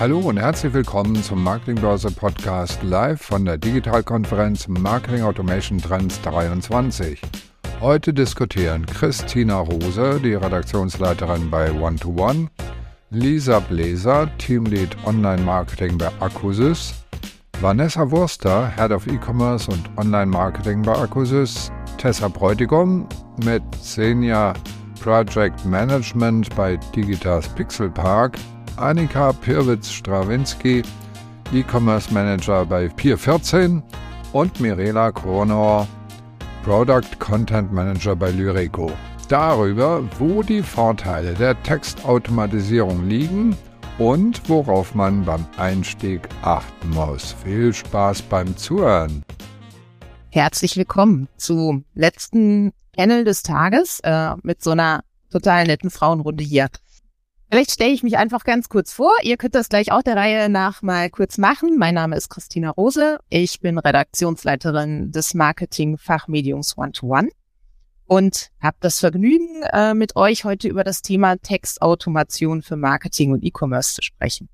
Hallo und herzlich willkommen zum Marketingbörse Podcast live von der Digitalkonferenz Marketing Automation Trends 23. Heute diskutieren Christina Rose, die Redaktionsleiterin bei One-to-One, -One, Lisa Bläser, Teamlead Online Marketing bei Accusys, Vanessa Wurster, Head of E-Commerce und Online Marketing bei Accusys, Tessa Bräutigam mit Senior Project Management bei Digitas Pixel Park Annika Pirwitz-Strawinski, E-Commerce Manager bei Pier 14 und Mirela Kronauer, Product Content Manager bei Lyrico. Darüber, wo die Vorteile der Textautomatisierung liegen und worauf man beim Einstieg achten muss. Viel Spaß beim Zuhören. Herzlich willkommen zum letzten Panel des Tages äh, mit so einer total netten Frauenrunde hier. Vielleicht stelle ich mich einfach ganz kurz vor. Ihr könnt das gleich auch der Reihe nach mal kurz machen. Mein Name ist Christina Rose. Ich bin Redaktionsleiterin des Marketing-Fachmediums One-to-One und habe das Vergnügen, äh, mit euch heute über das Thema Textautomation für Marketing und E-Commerce zu sprechen.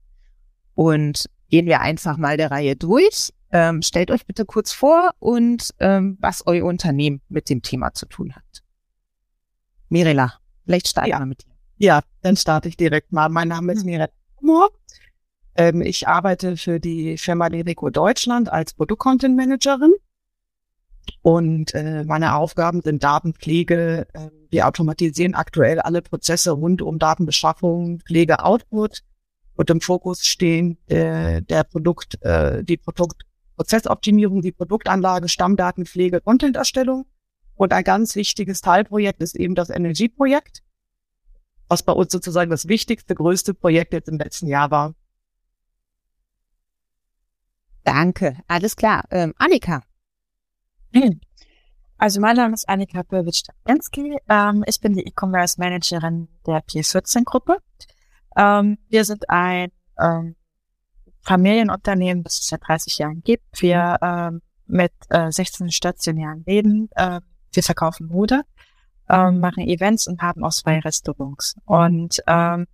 Und gehen wir einfach mal der Reihe durch. Ähm, stellt euch bitte kurz vor und ähm, was euer Unternehmen mit dem Thema zu tun hat. Mirela, vielleicht starten ja. wir mit dir. Ja, dann starte ich direkt mal. Mein Name ist Miret ähm, Ich arbeite für die Firma Lerico Deutschland als Produkt-Content Managerin. Und äh, meine Aufgaben sind Datenpflege. Äh, wir automatisieren aktuell alle Prozesse rund um Datenbeschaffung, Pflege, Output. Und im Fokus stehen äh, der Produkt, äh, die Produktprozessoptimierung, die Produktanlage, Stammdatenpflege, Content-Erstellung. Und ein ganz wichtiges Teilprojekt ist eben das Energieprojekt was bei uns sozusagen das wichtigste, größte Projekt jetzt im letzten Jahr war. Danke, alles klar. Ähm, Annika. Also mein Name ist Annika Böwitsch-Stapinski. Ähm, ich bin die E-Commerce Managerin der PS14-Gruppe. Ähm, wir sind ein ähm, Familienunternehmen, das es seit 30 Jahren gibt. Wir ähm, mit äh, 16 stationären Läden. Äh, wir verkaufen Mode ähm, machen Events und haben auch zwei Restaurants. Und ähm,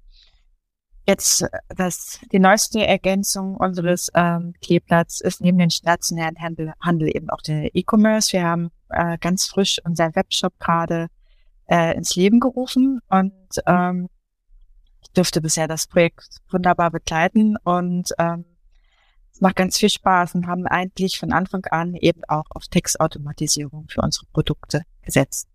jetzt das die neueste Ergänzung unseres ähm, Kleeblatts ist neben den stationären Handel, Handel eben auch der E-Commerce. Wir haben äh, ganz frisch unseren Webshop gerade äh, ins Leben gerufen und ähm, ich durfte bisher das Projekt wunderbar begleiten und ähm, es macht ganz viel Spaß und haben eigentlich von Anfang an eben auch auf Textautomatisierung für unsere Produkte gesetzt.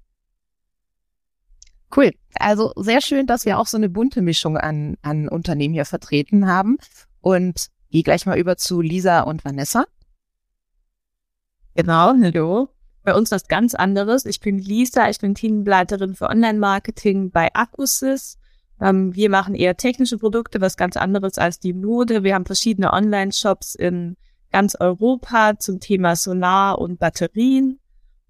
Cool. Also sehr schön, dass wir auch so eine bunte Mischung an, an Unternehmen hier vertreten haben. Und gehe gleich mal über zu Lisa und Vanessa. Genau, hallo. Bei uns was ganz anderes. Ich bin Lisa, ich bin Teamleiterin für Online-Marketing bei Accusys. Ähm, wir machen eher technische Produkte, was ganz anderes als die Mode. Wir haben verschiedene Online-Shops in ganz Europa zum Thema Solar und Batterien.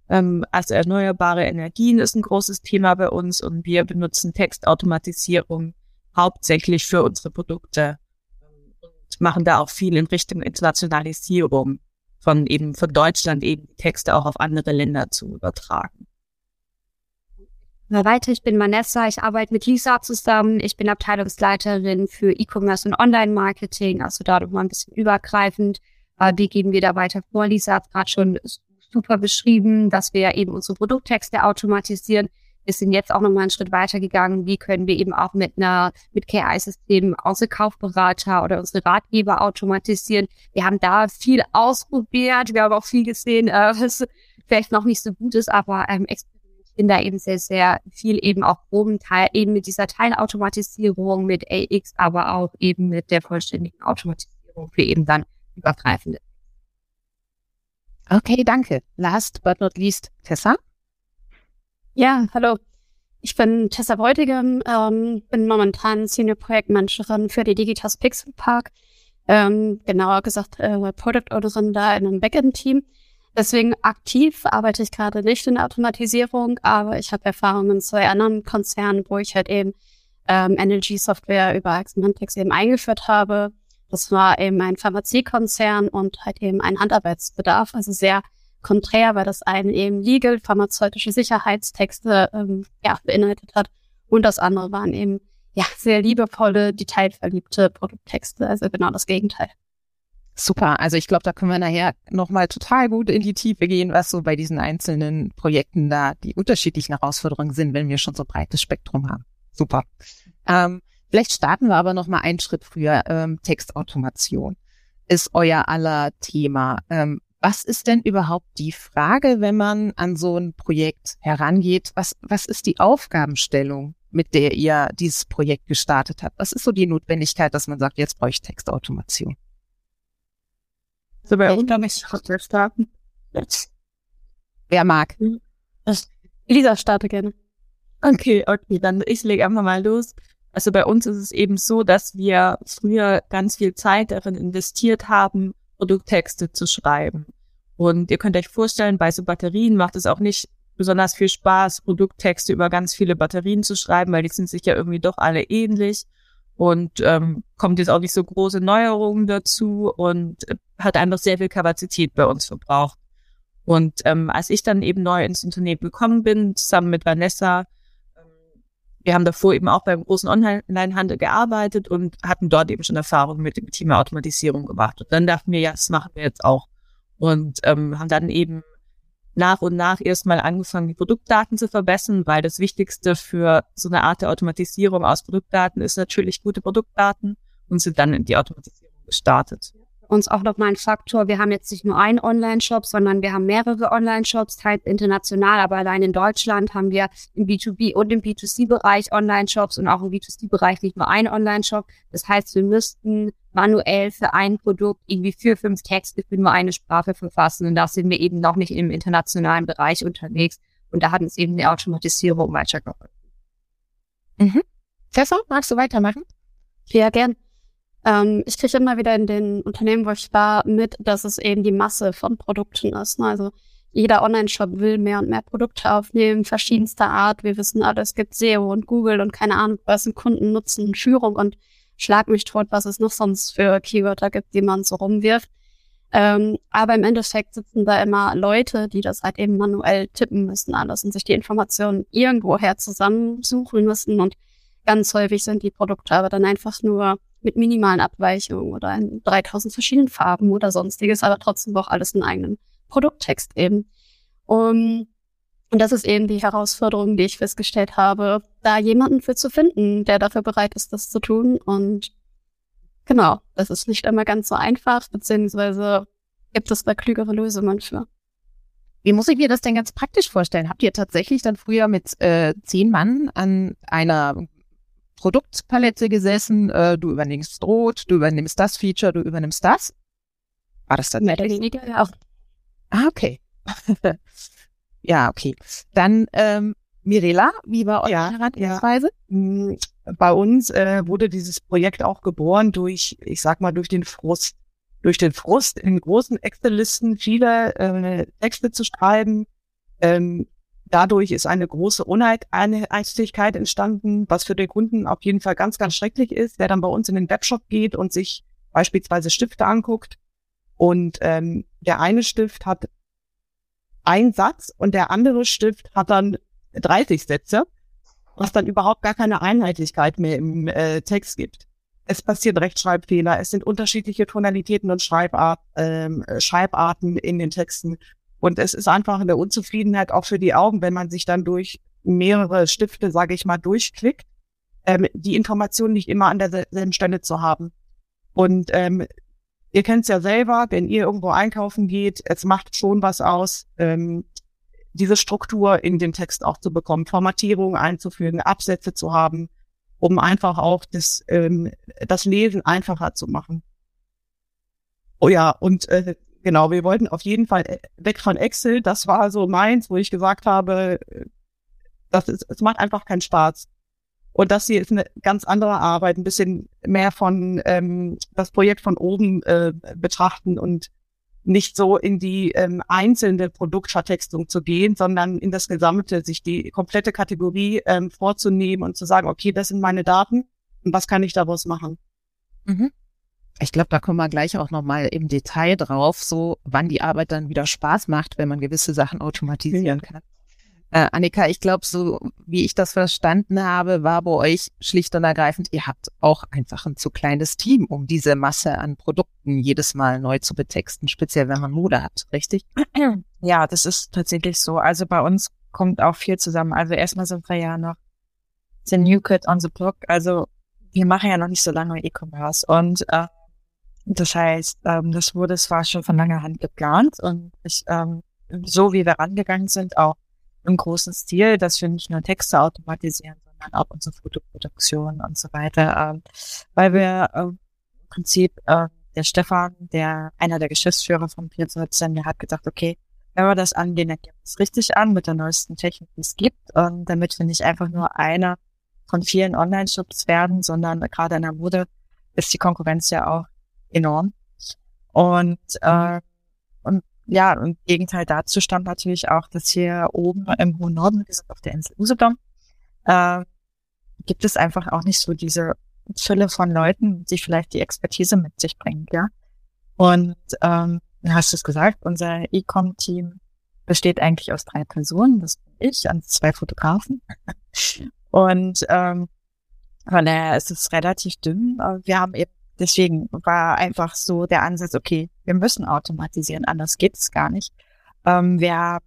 Ähm, also erneuerbare Energien ist ein großes Thema bei uns und wir benutzen Textautomatisierung hauptsächlich für unsere Produkte ähm, und machen da auch viel in Richtung Internationalisierung von eben von Deutschland eben Texte auch auf andere Länder zu übertragen. Na weiter, ich bin Vanessa, ich arbeite mit Lisa zusammen. Ich bin Abteilungsleiterin für E-Commerce und Online-Marketing, also da nochmal ein bisschen übergreifend. Äh, wie gehen wir da weiter vor? Lisa hat gerade schon super beschrieben, dass wir eben unsere Produkttexte automatisieren. Wir sind jetzt auch nochmal einen Schritt weiter gegangen. Wie können wir eben auch mit einer, mit KI-Systemen unsere Kaufberater oder unsere Ratgeber automatisieren? Wir haben da viel ausprobiert. Wir haben auch viel gesehen, äh, was vielleicht noch nicht so gut ist, aber ähm, experimentieren da eben sehr, sehr viel eben auch groben Teil, eben mit dieser Teilautomatisierung, mit AX, aber auch eben mit der vollständigen Automatisierung für eben dann übergreifende Okay, danke. Last but not least, Tessa. Ja, hallo. Ich bin Tessa Bräutigam, ähm, bin momentan Senior Projektmanagerin für die Digitas Pixel Park. Ähm, genauer gesagt, äh, Product Ownerin da in einem Backend-Team. Deswegen aktiv arbeite ich gerade nicht in der Automatisierung, aber ich habe Erfahrungen zwei anderen Konzernen, wo ich halt eben ähm, Energy Software über Axmantex eben eingeführt habe das war eben ein Pharmaziekonzern und halt eben ein Handarbeitsbedarf, also sehr konträr, weil das eine eben legal, pharmazeutische Sicherheitstexte ähm, ja, beinhaltet hat und das andere waren eben ja, sehr liebevolle, detailverliebte Produkttexte. Also genau das Gegenteil. Super. Also ich glaube, da können wir nachher nochmal total gut in die Tiefe gehen, was so bei diesen einzelnen Projekten da die unterschiedlichen Herausforderungen sind, wenn wir schon so breites Spektrum haben. Super. Ähm, vielleicht starten wir aber nochmal einen Schritt früher. Ähm, Textautomation ist euer aller Thema. Ähm, was ist denn überhaupt die Frage, wenn man an so ein Projekt herangeht? Was, was ist die Aufgabenstellung, mit der ihr dieses Projekt gestartet habt? Was ist so die Notwendigkeit, dass man sagt, jetzt brauche ich Textautomation? So bei uns ich starten. Wer mag? Lisa, starte gerne. Okay, okay, dann ich lege einfach mal los. Also bei uns ist es eben so, dass wir früher ganz viel Zeit darin investiert haben, Produkttexte zu schreiben. Und ihr könnt euch vorstellen, bei so Batterien macht es auch nicht besonders viel Spaß, Produkttexte über ganz viele Batterien zu schreiben, weil die sind sich ja irgendwie doch alle ähnlich und ähm, kommt jetzt auch nicht so große Neuerungen dazu und äh, hat einfach sehr viel Kapazität bei uns verbraucht. Und ähm, als ich dann eben neu ins Unternehmen gekommen bin, zusammen mit Vanessa, wir haben davor eben auch beim großen Online-Handel gearbeitet und hatten dort eben schon Erfahrung mit dem Thema Automatisierung gemacht. Und dann dachten wir, ja, das machen wir jetzt auch. Und ähm, haben dann eben nach und nach erstmal angefangen, die Produktdaten zu verbessern, weil das Wichtigste für so eine Art der Automatisierung aus Produktdaten ist natürlich gute Produktdaten und sind dann in die Automatisierung gestartet. Uns auch nochmal ein Faktor. Wir haben jetzt nicht nur einen Online-Shop, sondern wir haben mehrere Online-Shops, teils international, aber allein in Deutschland haben wir im B2B und im B2C-Bereich Online-Shops und auch im B2C-Bereich nicht nur einen Online-Shop. Das heißt, wir müssten manuell für ein Produkt irgendwie vier, fünf Texte für nur eine Sprache verfassen. Und da sind wir eben noch nicht im internationalen Bereich unterwegs. Und da hat uns eben die Automatisierung weitergeholfen. Mhm. Tessa, magst du weitermachen? Ja, gern. Ähm, ich kriege immer wieder in den Unternehmen, wo ich war, mit, dass es eben die Masse von Produkten ist. Ne? Also jeder Online-Shop will mehr und mehr Produkte aufnehmen, verschiedenster Art. Wir wissen alle, es gibt SEO und Google und keine Ahnung, was im Kunden nutzen, Führung und schlag mich tot, was es noch sonst für Keywörter gibt, die man so rumwirft. Ähm, aber im Endeffekt sitzen da immer Leute, die das halt eben manuell tippen müssen alles und sich die Informationen irgendwoher zusammensuchen müssen. Und ganz häufig sind die Produkte aber dann einfach nur mit minimalen Abweichungen oder in 3000 verschiedenen Farben oder sonstiges, aber trotzdem auch alles in eigenen Produkttext eben. Um, und das ist eben die Herausforderung, die ich festgestellt habe, da jemanden für zu finden, der dafür bereit ist, das zu tun. Und genau, das ist nicht immer ganz so einfach, beziehungsweise gibt es da klügere Lösungen für. Wie muss ich mir das denn ganz praktisch vorstellen? Habt ihr tatsächlich dann früher mit äh, zehn Mann an einer Produktpalette gesessen? Äh, du übernimmst Rot, du übernimmst das Feature, du übernimmst das? War das dann? Mehr oder weniger, ja. Ah, okay. Ja, okay. Dann ähm, Mirela, wie war eure Ja, Herangehensweise? Mm, Bei uns äh, wurde dieses Projekt auch geboren durch, ich sag mal, durch den Frust. Durch den Frust, in großen Excel-Listen viele äh, Texte zu schreiben. Ähm, dadurch ist eine große Uneinheitlichkeit entstanden, was für den Kunden auf jeden Fall ganz, ganz schrecklich ist, der dann bei uns in den Webshop geht und sich beispielsweise Stifte anguckt. Und ähm, der eine Stift hat ein Satz und der andere Stift hat dann 30 Sätze, was dann überhaupt gar keine Einheitlichkeit mehr im äh, Text gibt. Es passieren Rechtschreibfehler, es sind unterschiedliche Tonalitäten und Schreibart, ähm, Schreibarten in den Texten. Und es ist einfach eine Unzufriedenheit auch für die Augen, wenn man sich dann durch mehrere Stifte, sage ich mal, durchklickt, ähm, die Informationen nicht immer an derselben Stelle zu haben. Und ähm, Ihr kennt es ja selber, wenn ihr irgendwo einkaufen geht, es macht schon was aus, ähm, diese Struktur in den Text auch zu bekommen, Formatierungen einzufügen, Absätze zu haben, um einfach auch das, ähm, das Lesen einfacher zu machen. Oh ja, und äh, genau, wir wollten auf jeden Fall äh, weg von Excel. Das war so meins, wo ich gesagt habe, äh, das ist, es macht einfach keinen Spaß. Und das hier ist eine ganz andere Arbeit, ein bisschen mehr von ähm, das Projekt von oben äh, betrachten und nicht so in die ähm, einzelne Produktvertextung zu gehen, sondern in das Gesamte, sich die komplette Kategorie ähm, vorzunehmen und zu sagen, okay, das sind meine Daten und was kann ich daraus machen? Mhm. Ich glaube, da kommen wir gleich auch nochmal im Detail drauf, so wann die Arbeit dann wieder Spaß macht, wenn man gewisse Sachen automatisieren kann. Äh, Annika, ich glaube, so wie ich das verstanden habe, war bei euch schlicht und ergreifend, ihr habt auch einfach ein zu kleines Team, um diese Masse an Produkten jedes Mal neu zu betexten, speziell wenn man Mode hat, richtig? Ja, das ist tatsächlich so. Also bei uns kommt auch viel zusammen. Also erstmal sind wir ja noch the new kid on the block. Also wir machen ja noch nicht so lange E-Commerce und äh, das heißt, ähm, das wurde zwar schon von langer Hand geplant und ich, ähm, so wie wir rangegangen sind, auch im großen Stil, dass wir nicht nur Texte automatisieren, sondern auch unsere Fotoproduktion und so weiter, ähm, weil wir äh, im Prinzip äh, der Stefan, der einer der Geschäftsführer von Pier 17, der hat gedacht, okay, wenn wir das angehen, dann gehen wir es richtig an mit der neuesten Technik, die es gibt, und damit wir nicht einfach nur einer von vielen Online-Shops werden, sondern gerade in der Mode ist die Konkurrenz ja auch enorm. Und, äh, und ja, im Gegenteil dazu stand natürlich auch, dass hier oben im hohen Norden, wir sind auf der Insel Usedom, äh, gibt es einfach auch nicht so diese Fülle von Leuten, die vielleicht die Expertise mit sich bringen, ja. Und ähm, du hast es gesagt, unser E-Com-Team besteht eigentlich aus drei Personen. Das bin ich und zwei Fotografen. Und ähm, von daher ist es relativ dünn. Wir haben eben, deswegen war einfach so der Ansatz, okay, wir müssen automatisieren, anders geht es gar nicht. Ähm, wir haben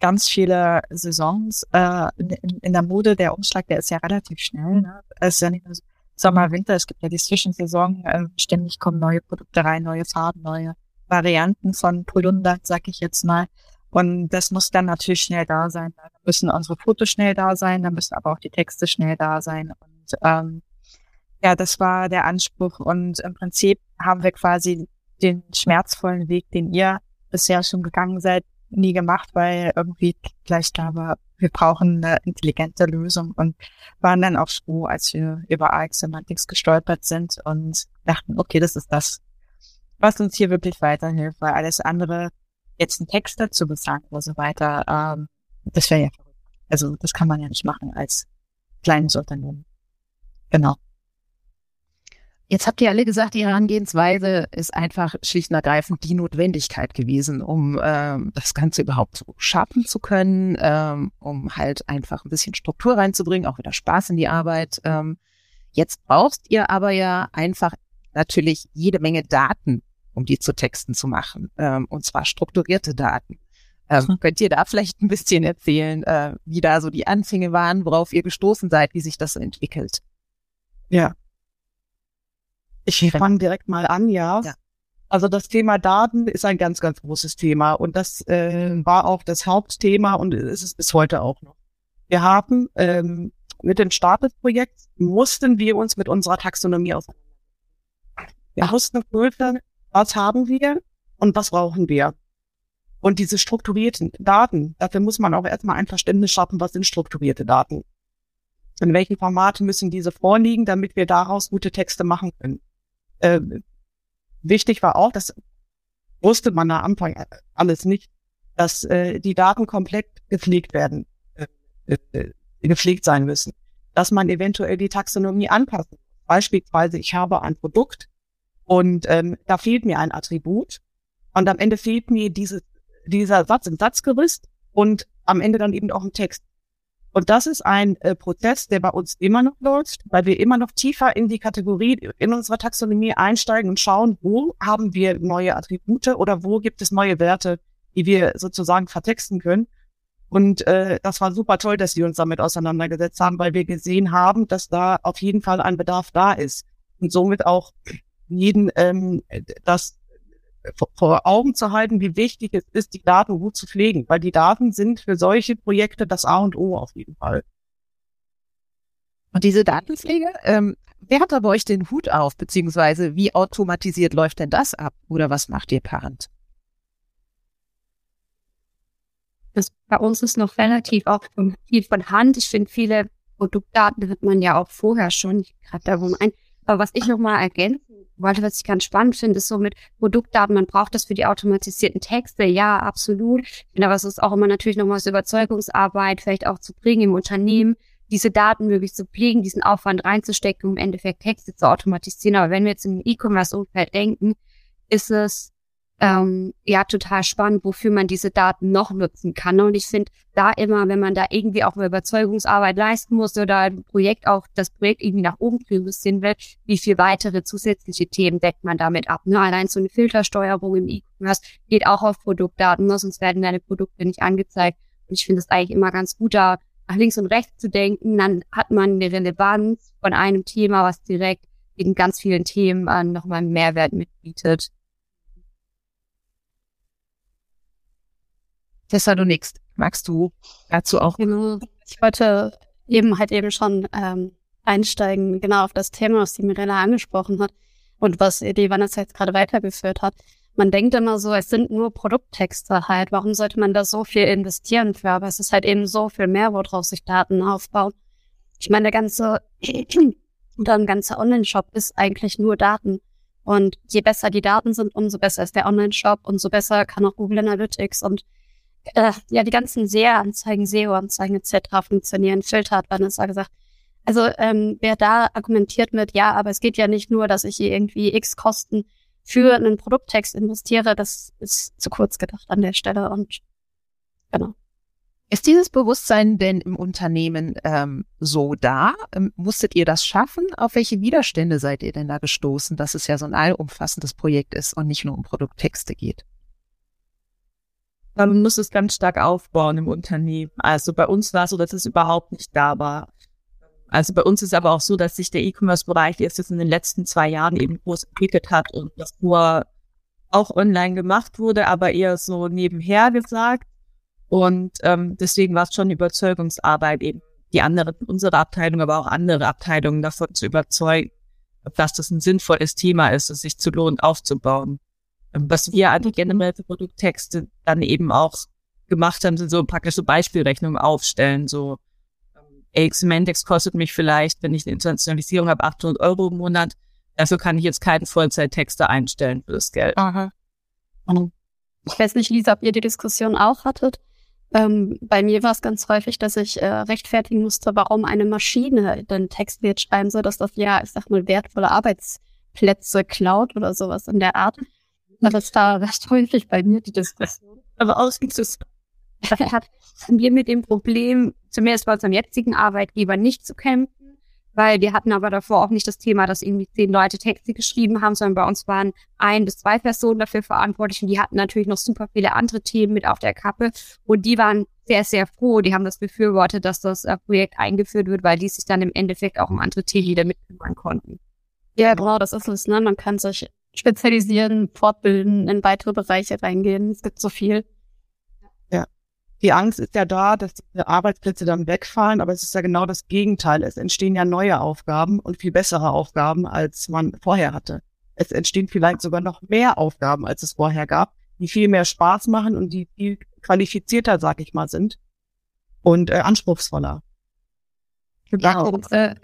ganz viele Saisons äh, in, in, der Mode, der Umschlag, der ist ja relativ schnell. Ne? Es ist ja nicht nur Sommer, Winter, es gibt ja die Zwischensaison, äh, ständig kommen neue Produkte rein, neue Farben, neue Varianten von Polunder, sag ich jetzt mal. Und das muss dann natürlich schnell da sein. Da müssen unsere Fotos schnell da sein, da müssen aber auch die Texte schnell da sein. Und ähm, ja, das war der Anspruch. Und im Prinzip haben wir quasi den schmerzvollen Weg, den ihr bisher schon gegangen seid, nie gemacht, weil irgendwie gleich da war, wir brauchen eine intelligente Lösung und waren dann auch froh, als wir über AX Semantics gestolpert sind und dachten, okay, das ist das, was uns hier wirklich weiterhilft, weil alles andere jetzt einen Text dazu bezahlen oder so weiter, ähm, das wäre ja verrückt. Also das kann man ja nicht machen als kleines Unternehmen. Genau. Jetzt habt ihr alle gesagt, die Herangehensweise ist einfach schlicht und ergreifend die Notwendigkeit gewesen, um ähm, das Ganze überhaupt so schaffen zu können, ähm, um halt einfach ein bisschen Struktur reinzubringen, auch wieder Spaß in die Arbeit. Ähm, jetzt brauchst ihr aber ja einfach natürlich jede Menge Daten, um die zu Texten zu machen, ähm, und zwar strukturierte Daten. Ähm, hm. Könnt ihr da vielleicht ein bisschen erzählen, äh, wie da so die Anfänge waren, worauf ihr gestoßen seid, wie sich das entwickelt? Ja. Ich fange direkt mal an, ja. ja. Also das Thema Daten ist ein ganz, ganz großes Thema und das äh, war auch das Hauptthema und ist es bis heute auch noch. Wir haben ähm, mit dem Start des Projekts mussten wir uns mit unserer Taxonomie auseinandersetzen. Wir mussten prüfen, was haben wir und was brauchen wir. Und diese strukturierten Daten, dafür muss man auch erstmal ein Verständnis schaffen, was sind strukturierte Daten. In welchen Formaten müssen diese vorliegen, damit wir daraus gute Texte machen können. Äh, wichtig war auch, das wusste man am Anfang alles nicht, dass äh, die Daten komplett gepflegt werden, äh, äh, gepflegt sein müssen. Dass man eventuell die Taxonomie anpassen. Beispielsweise, ich habe ein Produkt, und ähm, da fehlt mir ein Attribut. Und am Ende fehlt mir dieses, dieser Satz im Satzgerüst und am Ende dann eben auch ein Text. Und das ist ein äh, Prozess, der bei uns immer noch läuft, weil wir immer noch tiefer in die Kategorie, in unserer Taxonomie einsteigen und schauen, wo haben wir neue Attribute oder wo gibt es neue Werte, die wir sozusagen vertexten können. Und äh, das war super toll, dass wir uns damit auseinandergesetzt haben, weil wir gesehen haben, dass da auf jeden Fall ein Bedarf da ist. Und somit auch jeden ähm, das vor Augen zu halten, wie wichtig es ist, die Daten gut zu pflegen, weil die Daten sind für solche Projekte das A und O auf jeden Fall. Und diese Datenpflege, ähm, wer hat da bei euch den Hut auf, beziehungsweise wie automatisiert läuft denn das ab oder was macht ihr Parent? Das bei uns ist noch relativ auch viel von Hand. Ich finde, viele Produktdaten hat man ja auch vorher schon, gerade darum ein. Aber was ich noch mal ergänzen wollte, was ich ganz spannend finde, ist so mit Produktdaten, man braucht das für die automatisierten Texte. Ja, absolut. Aber es ist auch immer natürlich nochmal so Überzeugungsarbeit, vielleicht auch zu bringen im Unternehmen, diese Daten möglichst zu pflegen, diesen Aufwand reinzustecken, um im Endeffekt Texte zu automatisieren. Aber wenn wir jetzt im E-Commerce-Umfeld denken, ist es ähm, ja total spannend, wofür man diese Daten noch nutzen kann. Und ich finde da immer, wenn man da irgendwie auch eine Überzeugungsarbeit leisten muss oder ein Projekt auch das Projekt irgendwie nach oben priorisieren will, wie viel weitere zusätzliche Themen deckt man damit ab. Ne? Allein so eine Filtersteuerung im E-Commerce geht auch auf Produktdaten, ne? sonst werden deine Produkte nicht angezeigt. Und ich finde es eigentlich immer ganz gut, da nach links und rechts zu denken. Dann hat man eine Relevanz von einem Thema, was direkt in ganz vielen Themen äh, nochmal einen Mehrwert mitbietet. Tessa, du nix. Magst du dazu auch? Genau. Ich wollte eben halt eben schon ähm, einsteigen, genau auf das Thema, was die Mirella angesprochen hat und was die Vanessa jetzt gerade weitergeführt hat. Man denkt immer so, es sind nur Produkttexte halt. Warum sollte man da so viel investieren für? Aber es ist halt eben so viel mehr, worauf sich Daten aufbauen. Ich meine, der ganze oder ein ganzer Online-Shop ist eigentlich nur Daten. Und je besser die Daten sind, umso besser ist der Online-Shop, umso besser kann auch Google Analytics und äh, ja, die ganzen SEA-Anzeigen, SEO-Anzeigen etc. funktionieren. Filter hat Vanessa gesagt. Also ähm, wer da argumentiert mit, ja, aber es geht ja nicht nur, dass ich hier irgendwie x Kosten für einen Produkttext investiere, das ist zu kurz gedacht an der Stelle und genau. Ist dieses Bewusstsein denn im Unternehmen ähm, so da? Ähm, musstet ihr das schaffen? Auf welche Widerstände seid ihr denn da gestoßen, dass es ja so ein allumfassendes Projekt ist und nicht nur um Produkttexte geht? Man muss es ganz stark aufbauen im Unternehmen. Also bei uns war es so, dass es überhaupt nicht da war. Also bei uns ist aber auch so, dass sich der E-Commerce-Bereich erst jetzt in den letzten zwei Jahren eben groß entwickelt hat und das nur auch online gemacht wurde, aber eher so nebenher gesagt. Und ähm, deswegen war es schon Überzeugungsarbeit, eben die anderen, unsere Abteilung, aber auch andere Abteilungen davon zu überzeugen, dass das ein sinnvolles Thema ist, es sich zu lohnt aufzubauen. Was wir an generell für Produkttexte dann eben auch gemacht haben, sind so praktische Beispielrechnungen aufstellen. So, ähm, ey, Semantics kostet mich vielleicht, wenn ich eine Internationalisierung habe, 800 Euro im Monat. Dafür kann ich jetzt keinen Vollzeittexter einstellen für das Geld. Aha. Ich weiß nicht, Lisa, ob ihr die Diskussion auch hattet. Ähm, bei mir war es ganz häufig, dass ich äh, rechtfertigen musste, warum eine Maschine den Text wird schreiben soll, dass das ja, ich sag mal, wertvolle Arbeitsplätze klaut oder sowas in der Art. Das war recht häufig bei mir die Diskussion. Aber ausgezogen hat wir mit dem Problem, zumindest bei unserem jetzigen Arbeitgeber, nicht zu kämpfen, weil wir hatten aber davor auch nicht das Thema, dass irgendwie zehn Leute Texte geschrieben haben, sondern bei uns waren ein bis zwei Personen dafür verantwortlich und die hatten natürlich noch super viele andere Themen mit auf der Kappe und die waren sehr, sehr froh. Die haben das befürwortet, dass das äh, Projekt eingeführt wird, weil die sich dann im Endeffekt auch um andere Themen wieder mitkümmern konnten. Ja, genau, das ist es, ne? Man kann sich spezialisieren, fortbilden, in weitere Bereiche reingehen. Es gibt so viel. Ja. Die Angst ist ja da, dass diese Arbeitsplätze dann wegfallen, aber es ist ja genau das Gegenteil. Es entstehen ja neue Aufgaben und viel bessere Aufgaben, als man vorher hatte. Es entstehen vielleicht sogar noch mehr Aufgaben, als es vorher gab, die viel mehr Spaß machen und die viel qualifizierter, sag ich mal, sind und äh, anspruchsvoller. Genau. Und, äh,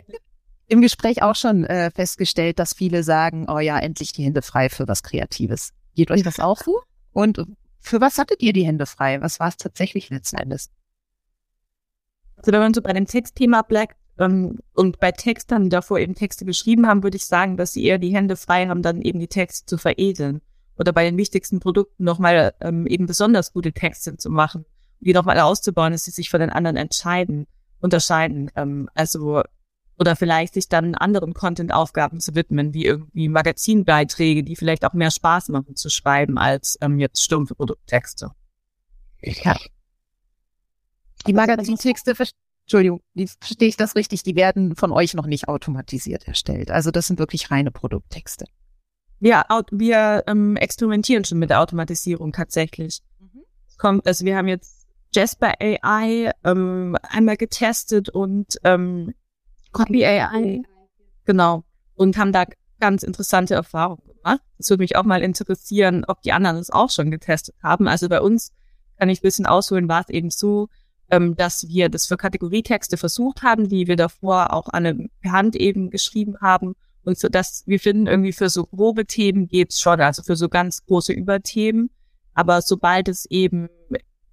im Gespräch auch schon äh, festgestellt, dass viele sagen, oh ja, endlich die Hände frei für was Kreatives. Geht euch das auch so? Und für was hattet ihr die Hände frei? Was war es tatsächlich letzten Endes? Also wenn man so bei dem Textthema bleibt ähm, und bei Textern davor eben Texte geschrieben haben, würde ich sagen, dass sie eher die Hände frei haben, dann eben die Texte zu veredeln. Oder bei den wichtigsten Produkten nochmal ähm, eben besonders gute Texte zu machen, die nochmal auszubauen, dass sie sich von den anderen entscheiden, unterscheiden. Ähm, also oder vielleicht sich dann anderen Content-Aufgaben zu widmen, wie irgendwie Magazinbeiträge, die vielleicht auch mehr Spaß machen zu schreiben als ähm, jetzt stumpfe Produkttexte. Ja. Die Magazintexte, Entschuldigung, die, verstehe ich das richtig, die werden von euch noch nicht automatisiert erstellt. Also das sind wirklich reine Produkttexte. Ja, wir ähm, experimentieren schon mit der Automatisierung tatsächlich. Mhm. Kommt, also wir haben jetzt Jasper AI ähm, einmal getestet und ähm, Copy AI. Genau. Und haben da ganz interessante Erfahrungen gemacht. Es würde mich auch mal interessieren, ob die anderen es auch schon getestet haben. Also bei uns kann ich ein bisschen ausholen, war es eben so, ähm, dass wir das für Kategorietexte versucht haben, die wir davor auch an per Hand eben geschrieben haben. Und so, dass wir finden, irgendwie für so grobe Themen geht's schon, also für so ganz große Überthemen. Aber sobald es eben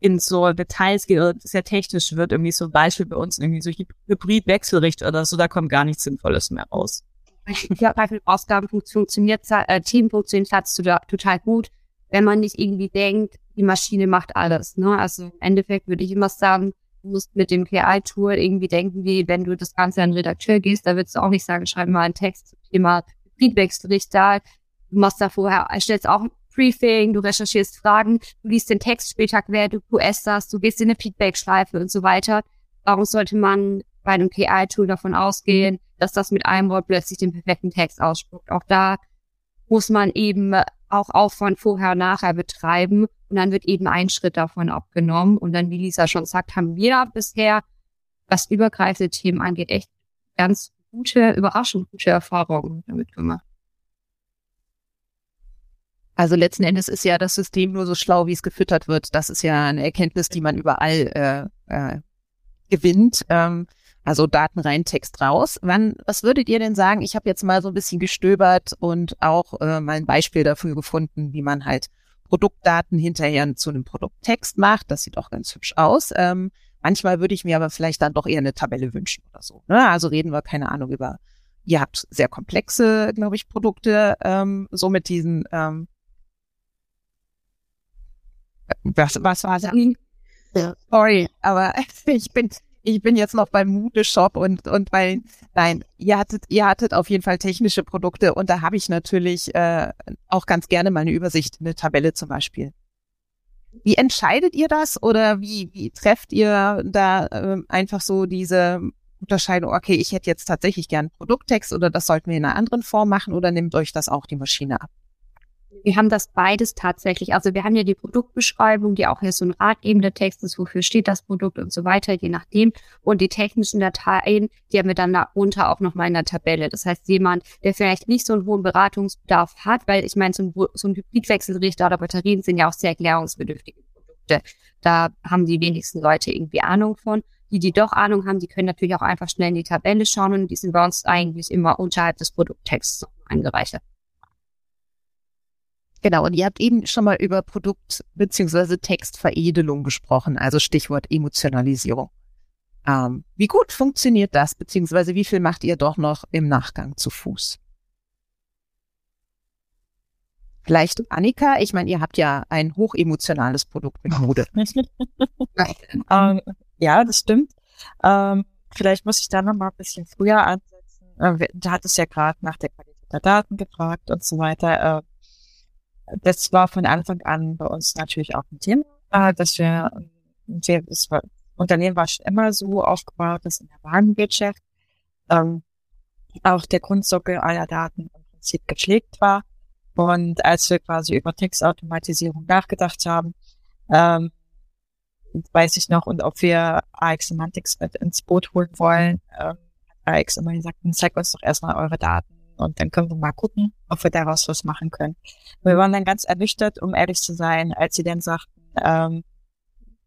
in so Details geht oder sehr technisch wird, irgendwie so ein Beispiel bei uns irgendwie so Hybrid-Wechselrichter oder so, da kommt gar nichts Sinnvolles mehr raus. Ja, bei Aufgaben funktioniert, äh, Team funktioniert total gut. wenn man nicht irgendwie denkt, die Maschine macht alles. Ne? Also im Endeffekt würde ich immer sagen, du musst mit dem KI-Tool irgendwie denken, wie wenn du das Ganze an den Redakteur gehst, da würdest du auch nicht sagen, schreib mal einen Text zum Thema Feedbacksrichter. Du machst da vorher, erstellst auch Briefing, du recherchierst Fragen, du liest den Text später quer, du QS das, du gehst in eine Feedback-Schleife und so weiter. Warum sollte man bei einem KI-Tool davon ausgehen, dass das mit einem Wort plötzlich den perfekten Text ausspuckt? Auch da muss man eben auch Aufwand vorher und nachher betreiben und dann wird eben ein Schritt davon abgenommen. Und dann, wie Lisa schon sagt, haben wir bisher, was übergreifende Themen angeht, echt ganz gute, überraschend gute Erfahrungen damit gemacht. Also letzten Endes ist ja das System nur so schlau, wie es gefüttert wird. Das ist ja eine Erkenntnis, die man überall äh, äh, gewinnt. Ähm, also Daten rein, Text raus. Wann, was würdet ihr denn sagen? Ich habe jetzt mal so ein bisschen gestöbert und auch äh, mal ein Beispiel dafür gefunden, wie man halt Produktdaten hinterher zu einem Produkttext macht. Das sieht auch ganz hübsch aus. Ähm, manchmal würde ich mir aber vielleicht dann doch eher eine Tabelle wünschen oder so. Ne? Also reden wir, keine Ahnung, über, ihr habt sehr komplexe, glaube ich, Produkte, ähm, so mit diesen, ähm, was, was war das? Ja. Sorry, aber ich bin, ich bin jetzt noch beim Mode-Shop und, und weil, nein, ihr hattet, ihr hattet auf jeden Fall technische Produkte und da habe ich natürlich äh, auch ganz gerne mal eine Übersicht, eine Tabelle zum Beispiel. Wie entscheidet ihr das oder wie, wie trefft ihr da äh, einfach so diese Unterscheidung, okay, ich hätte jetzt tatsächlich gern Produkttext oder das sollten wir in einer anderen Form machen oder nimmt euch das auch die Maschine ab? Wir haben das beides tatsächlich. Also wir haben ja die Produktbeschreibung, die auch hier so ein ratgebender Text ist, wofür steht das Produkt und so weiter, je nachdem. Und die technischen Dateien, die haben wir dann darunter auch nochmal in der Tabelle. Das heißt, jemand, der vielleicht nicht so einen hohen Beratungsbedarf hat, weil ich meine, so ein, so ein Hybridwechselrichter oder Batterien sind ja auch sehr erklärungsbedürftige Produkte. Da haben die wenigsten Leute irgendwie Ahnung von. Die, die doch Ahnung haben, die können natürlich auch einfach schnell in die Tabelle schauen und die sind bei uns eigentlich immer unterhalb des Produkttexts eingereicht. Genau, und ihr habt eben schon mal über Produkt- bzw. Textveredelung gesprochen, also Stichwort Emotionalisierung. Ähm, wie gut funktioniert das, beziehungsweise wie viel macht ihr doch noch im Nachgang zu Fuß? Vielleicht Annika, ich meine, ihr habt ja ein hochemotionales Produkt mit Mode. ähm, ja, das stimmt. Ähm, vielleicht muss ich da noch mal ein bisschen früher ansetzen. Äh, da hat es ja gerade nach der Qualität der Daten gefragt und so weiter. Äh, das war von Anfang an bei uns natürlich auch ein Thema, äh, dass wir, wir das war, Unternehmen war schon immer so aufgebaut, dass in der Warenwirtschaft ähm, auch der Grundsockel aller Daten im Prinzip gepflegt war. Und als wir quasi über Textautomatisierung nachgedacht haben, ähm, weiß ich noch, und ob wir AX Semantics mit ins Boot holen wollen, hat AX immer gesagt, zeig uns doch erstmal eure Daten und dann können wir mal gucken, ob wir daraus was machen können. Wir waren dann ganz ernüchtert, um ehrlich zu sein, als sie dann sagten, ähm,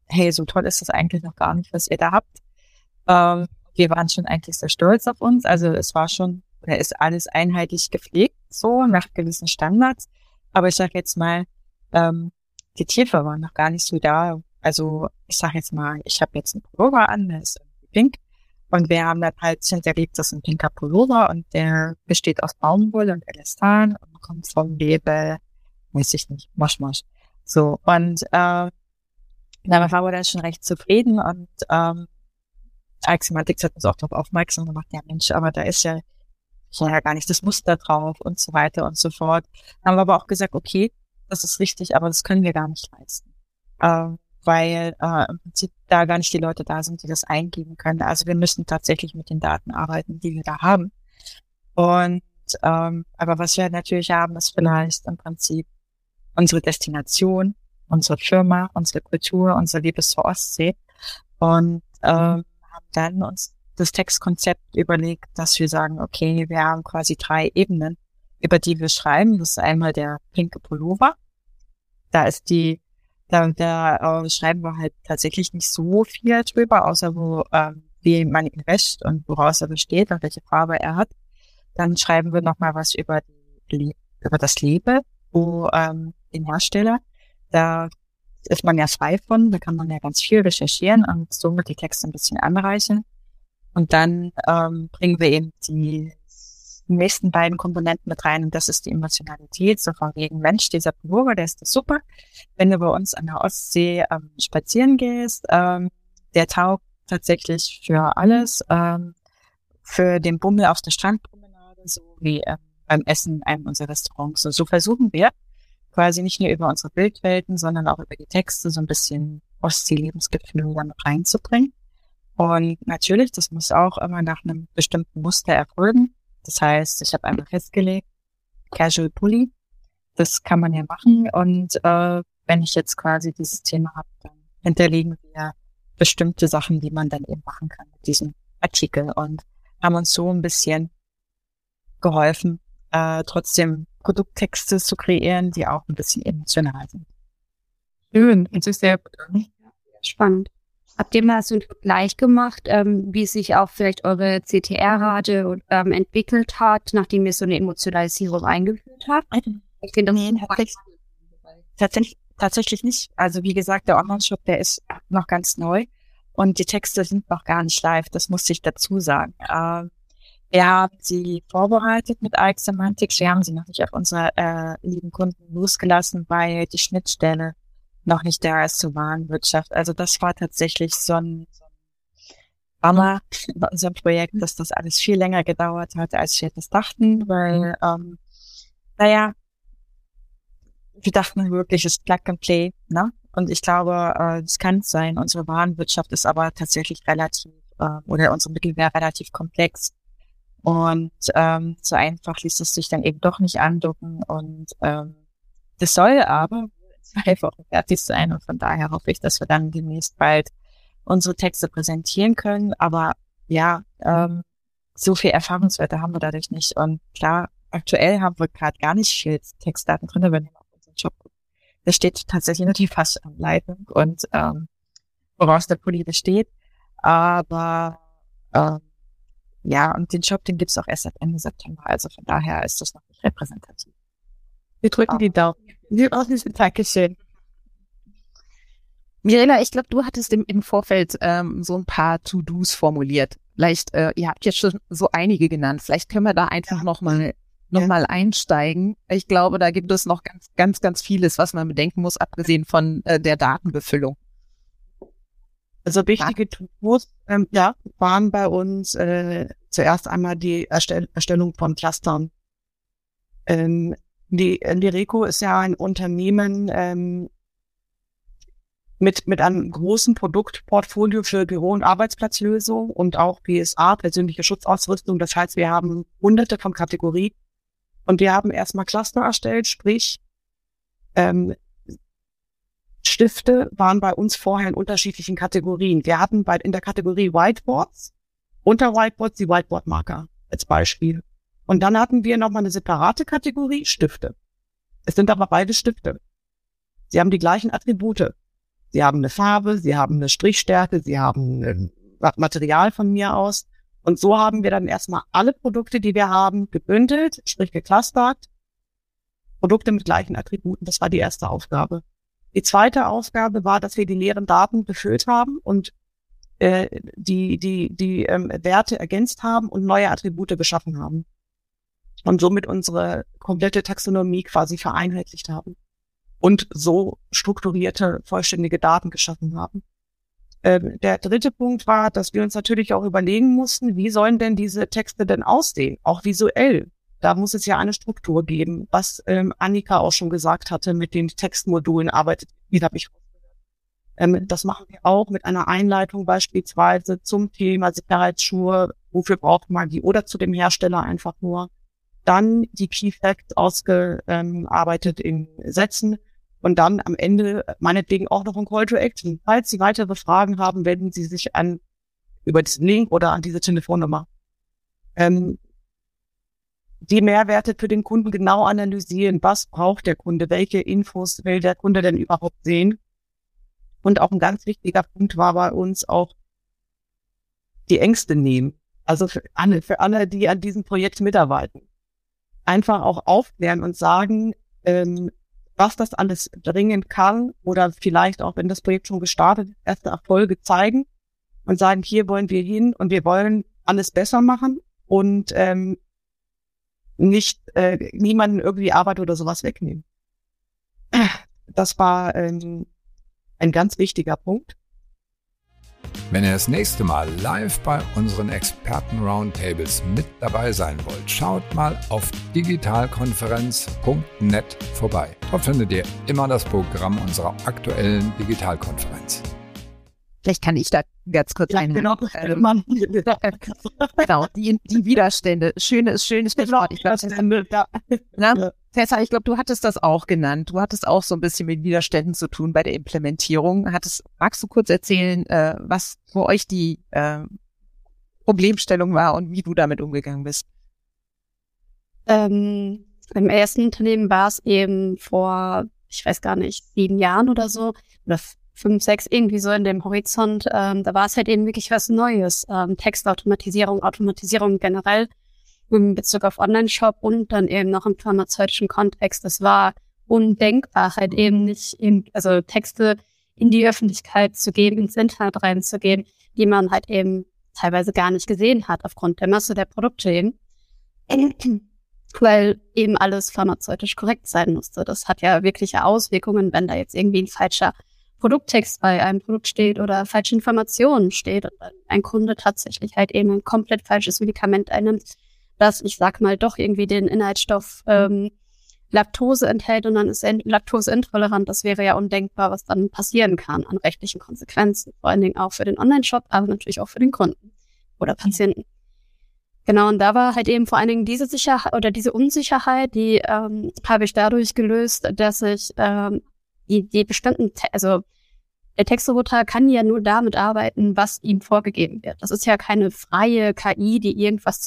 hey, so toll ist das eigentlich noch gar nicht, was ihr da habt. Ähm, wir waren schon eigentlich sehr stolz auf uns. Also es war schon, oder ist alles einheitlich gepflegt, so nach gewissen Standards. Aber ich sage jetzt mal, ähm, die Tiefe war noch gar nicht so da. Also ich sage jetzt mal, ich habe jetzt einen Pullover an, der ist pink. Und wir haben dann halt hinterlegt, das ist ein pinker Pullover und der besteht aus Baumwolle und Elastan und kommt vom Label, weiß ich nicht, Mosch Mosch. So, und äh, damit waren wir dann schon recht zufrieden und ähm, Axiomatix hat uns auch darauf aufmerksam gemacht, ja Mensch, aber da ist ja, ja gar nicht das Muster drauf und so weiter und so fort. Dann haben wir aber auch gesagt, okay, das ist richtig, aber das können wir gar nicht leisten. Ähm, weil äh, im Prinzip da gar nicht die Leute da sind, die das eingeben können. Also wir müssen tatsächlich mit den Daten arbeiten, die wir da haben. Und ähm, aber was wir natürlich haben, ist vielleicht im Prinzip unsere Destination, unsere Firma, unsere Kultur, unsere Liebe zur Ostsee. Und ähm, haben dann uns das Textkonzept überlegt, dass wir sagen, okay, wir haben quasi drei Ebenen, über die wir schreiben. Das ist einmal der pinke Pullover. Da ist die da, da äh, schreiben wir halt tatsächlich nicht so viel drüber, außer wo, ähm, wie man ihn wäscht und woraus er besteht und welche Farbe er hat. Dann schreiben wir nochmal was über, die, über das Label, wo ähm, den Hersteller. Da ist man ja frei von, da kann man ja ganz viel recherchieren und somit die Texte ein bisschen anreichen. Und dann ähm, bringen wir eben die nächsten beiden Komponenten mit rein und das ist die Emotionalität, so von wegen Mensch, dieser Bürger, der ist das super. Wenn du bei uns an der Ostsee ähm, spazieren gehst, ähm, der taugt tatsächlich für alles, ähm, für den Bummel auf der Strandpromenade, so wie ähm, beim Essen in einem unserer Restaurants. Und so versuchen wir quasi nicht nur über unsere Bildwelten, sondern auch über die Texte so ein bisschen Ostsee-Lebensgefühl damit reinzubringen. Und natürlich, das muss auch immer nach einem bestimmten Muster erfolgen. Das heißt, ich habe einmal festgelegt, Casual Pulli, das kann man ja machen. Und äh, wenn ich jetzt quasi dieses Thema habe, dann hinterlegen wir bestimmte Sachen, die man dann eben machen kann mit diesem Artikel und haben uns so ein bisschen geholfen, äh, trotzdem Produkttexte zu kreieren, die auch ein bisschen emotional sind. Schön, das ist sehr spannend. Habt ihr mal so einen Vergleich gemacht, ähm, wie sich auch vielleicht eure CTR-Rate ähm, entwickelt hat, nachdem ihr so eine Emotionalisierung eingeführt habt? Ich finde nee, tatsächlich, tatsächlich, tatsächlich nicht. Also wie gesagt, der Online-Shop, der ist noch ganz neu und die Texte sind noch gar nicht live. Das muss ich dazu sagen. Ähm, wir haben sie vorbereitet mit Ike Semantics. Wir haben sie noch nicht auf unsere äh, lieben Kunden losgelassen, weil die Schnittstelle noch nicht da ist zur Warenwirtschaft. Also das war tatsächlich so ein, so Bummer bei unserem Projekt, dass das alles viel länger gedauert hat, als wir das dachten, weil, ähm, naja, wir dachten wirklich, es ist Plug and Play, ne? Und ich glaube, äh, das kann sein. Unsere Warenwirtschaft ist aber tatsächlich relativ, äh, oder unsere Mittelwehr relativ komplex. Und ähm, so einfach ließ es sich dann eben doch nicht andocken. Und ähm, das soll aber zwei Wochen fertig sein. Und von daher hoffe ich, dass wir dann demnächst bald unsere Texte präsentieren können. Aber ja, ähm, so viel Erfahrungswerte haben wir dadurch nicht. Und klar, aktuell haben wir gerade gar nicht viel Textdaten drin, wenn wir auf unseren Job. Da steht tatsächlich nur die Fassanleitung und ähm, woraus der Pulli besteht. Aber ähm, ja, und den Job, den gibt's auch erst seit Ende September. Also von daher ist das noch nicht repräsentativ. Wir drücken oh. die Daumen. Wir auch nicht. Dankeschön. Mirela, ich glaube, du hattest im, im Vorfeld ähm, so ein paar To-Dos formuliert. Vielleicht, äh, ihr habt jetzt schon so einige genannt. Vielleicht können wir da einfach ja. nochmal noch ja. mal einsteigen. Ich glaube, da gibt es noch ganz, ganz, ganz vieles, was man bedenken muss, abgesehen von äh, der Datenbefüllung. Also wichtige Tools ähm, ja, waren bei uns äh, zuerst einmal die Erstell Erstellung von Clustern. Ähm, die Lireco ist ja ein Unternehmen ähm, mit, mit einem großen Produktportfolio für Büro- und Arbeitsplatzlösungen und auch PSA, persönliche Schutzausrüstung. Das heißt, wir haben hunderte von Kategorien und wir haben erstmal Cluster erstellt, sprich ähm, Stifte waren bei uns vorher in unterschiedlichen Kategorien. Wir hatten bei, in der Kategorie Whiteboards, unter Whiteboards die Whiteboard-Marker als Beispiel. Und dann hatten wir nochmal eine separate Kategorie Stifte. Es sind aber beide Stifte. Sie haben die gleichen Attribute. Sie haben eine Farbe, sie haben eine Strichstärke, sie haben ein Material von mir aus. Und so haben wir dann erstmal alle Produkte, die wir haben, gebündelt, sprich geclustert. Produkte mit gleichen Attributen. Das war die erste Aufgabe. Die zweite Aufgabe war, dass wir die leeren Daten befüllt haben und äh, die, die, die ähm, Werte ergänzt haben und neue Attribute geschaffen haben. Und somit unsere komplette Taxonomie quasi vereinheitlicht haben. Und so strukturierte, vollständige Daten geschaffen haben. Ähm, der dritte Punkt war, dass wir uns natürlich auch überlegen mussten, wie sollen denn diese Texte denn aussehen, auch visuell. Da muss es ja eine Struktur geben, was ähm, Annika auch schon gesagt hatte, mit den Textmodulen arbeitet, wie habe ich ähm, Das machen wir auch mit einer Einleitung beispielsweise zum Thema Sicherheitsschuhe, wofür braucht man die oder zu dem Hersteller einfach nur. Dann die Key Facts ausgearbeitet in Sätzen und dann am Ende meinetwegen auch noch ein Call to Action. Falls Sie weitere Fragen haben, wenden Sie sich an über diesen Link oder an diese Telefonnummer. Ähm, die Mehrwerte für den Kunden genau analysieren. Was braucht der Kunde? Welche Infos will der Kunde denn überhaupt sehen? Und auch ein ganz wichtiger Punkt war bei uns auch die Ängste nehmen. Also für alle, für alle, die an diesem Projekt mitarbeiten. Einfach auch aufklären und sagen, ähm, was das alles bringen kann oder vielleicht auch, wenn das Projekt schon gestartet ist, erste Erfolge zeigen und sagen, hier wollen wir hin und wir wollen alles besser machen und ähm, nicht äh, niemanden irgendwie Arbeit oder sowas wegnehmen. Das war ähm, ein ganz wichtiger Punkt. Wenn ihr das nächste Mal live bei unseren Experten-Roundtables mit dabei sein wollt, schaut mal auf digitalkonferenz.net vorbei. Dort findet ihr immer das Programm unserer aktuellen Digitalkonferenz. Vielleicht kann ich da ganz kurz Ja, ein. genau. Ähm, genau, die, die Widerstände. Schönes, schönes Stichwort. Ich glaub, Tessa, Ja. na, Ja. Tessa, ich glaube, du hattest das auch genannt. Du hattest auch so ein bisschen mit Widerständen zu tun bei der Implementierung. Hattest, magst du kurz erzählen, äh, was für euch die äh, Problemstellung war und wie du damit umgegangen bist? Ähm, Im ersten Unternehmen war es eben vor, ich weiß gar nicht, sieben Jahren oder so, oder fünf, sechs, irgendwie so in dem Horizont. Ähm, da war es halt eben wirklich was Neues. Ähm, Textautomatisierung, Automatisierung generell in Bezug auf Online-Shop und dann eben noch im pharmazeutischen Kontext. Das war undenkbar, halt eben nicht, in, also Texte in die Öffentlichkeit zu geben, ins Internet reinzugeben, die man halt eben teilweise gar nicht gesehen hat aufgrund der Masse der Produkte eben weil eben alles pharmazeutisch korrekt sein musste. Das hat ja wirkliche Auswirkungen, wenn da jetzt irgendwie ein falscher Produkttext bei einem Produkt steht oder falsche Informationen steht und ein Kunde tatsächlich halt eben ein komplett falsches Medikament einnimmt, das, ich sag mal, doch irgendwie den Inhaltsstoff ähm, Laktose enthält und dann ist er laktoseintolerant. Das wäre ja undenkbar, was dann passieren kann an rechtlichen Konsequenzen. Vor allen Dingen auch für den Online-Shop, aber natürlich auch für den Kunden oder Patienten. Genau, und da war halt eben vor allen Dingen diese Sicherheit oder diese Unsicherheit, die ähm, habe ich dadurch gelöst, dass ich ähm, die, die bestimmten, Te also der Textroboter kann ja nur damit arbeiten, was ihm vorgegeben wird. Das ist ja keine freie KI, die irgendwas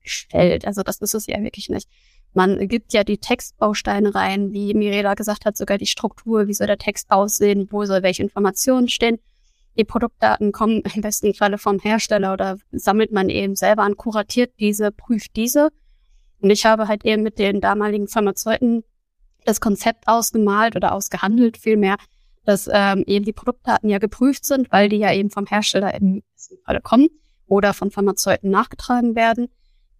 zusammenstellt. Also das ist es ja wirklich nicht. Man gibt ja die Textbausteine rein, wie Mirela gesagt hat, sogar die Struktur, wie soll der Text aussehen, wo soll welche Informationen stehen. Die Produktdaten kommen im besten Falle vom Hersteller oder sammelt man eben selber an, kuratiert diese, prüft diese. Und ich habe halt eben mit den damaligen Pharmazeuten das Konzept ausgemalt oder ausgehandelt vielmehr, dass ähm, eben die Produktdaten ja geprüft sind, weil die ja eben vom Hersteller im besten Falle kommen oder von Pharmazeuten nachgetragen werden,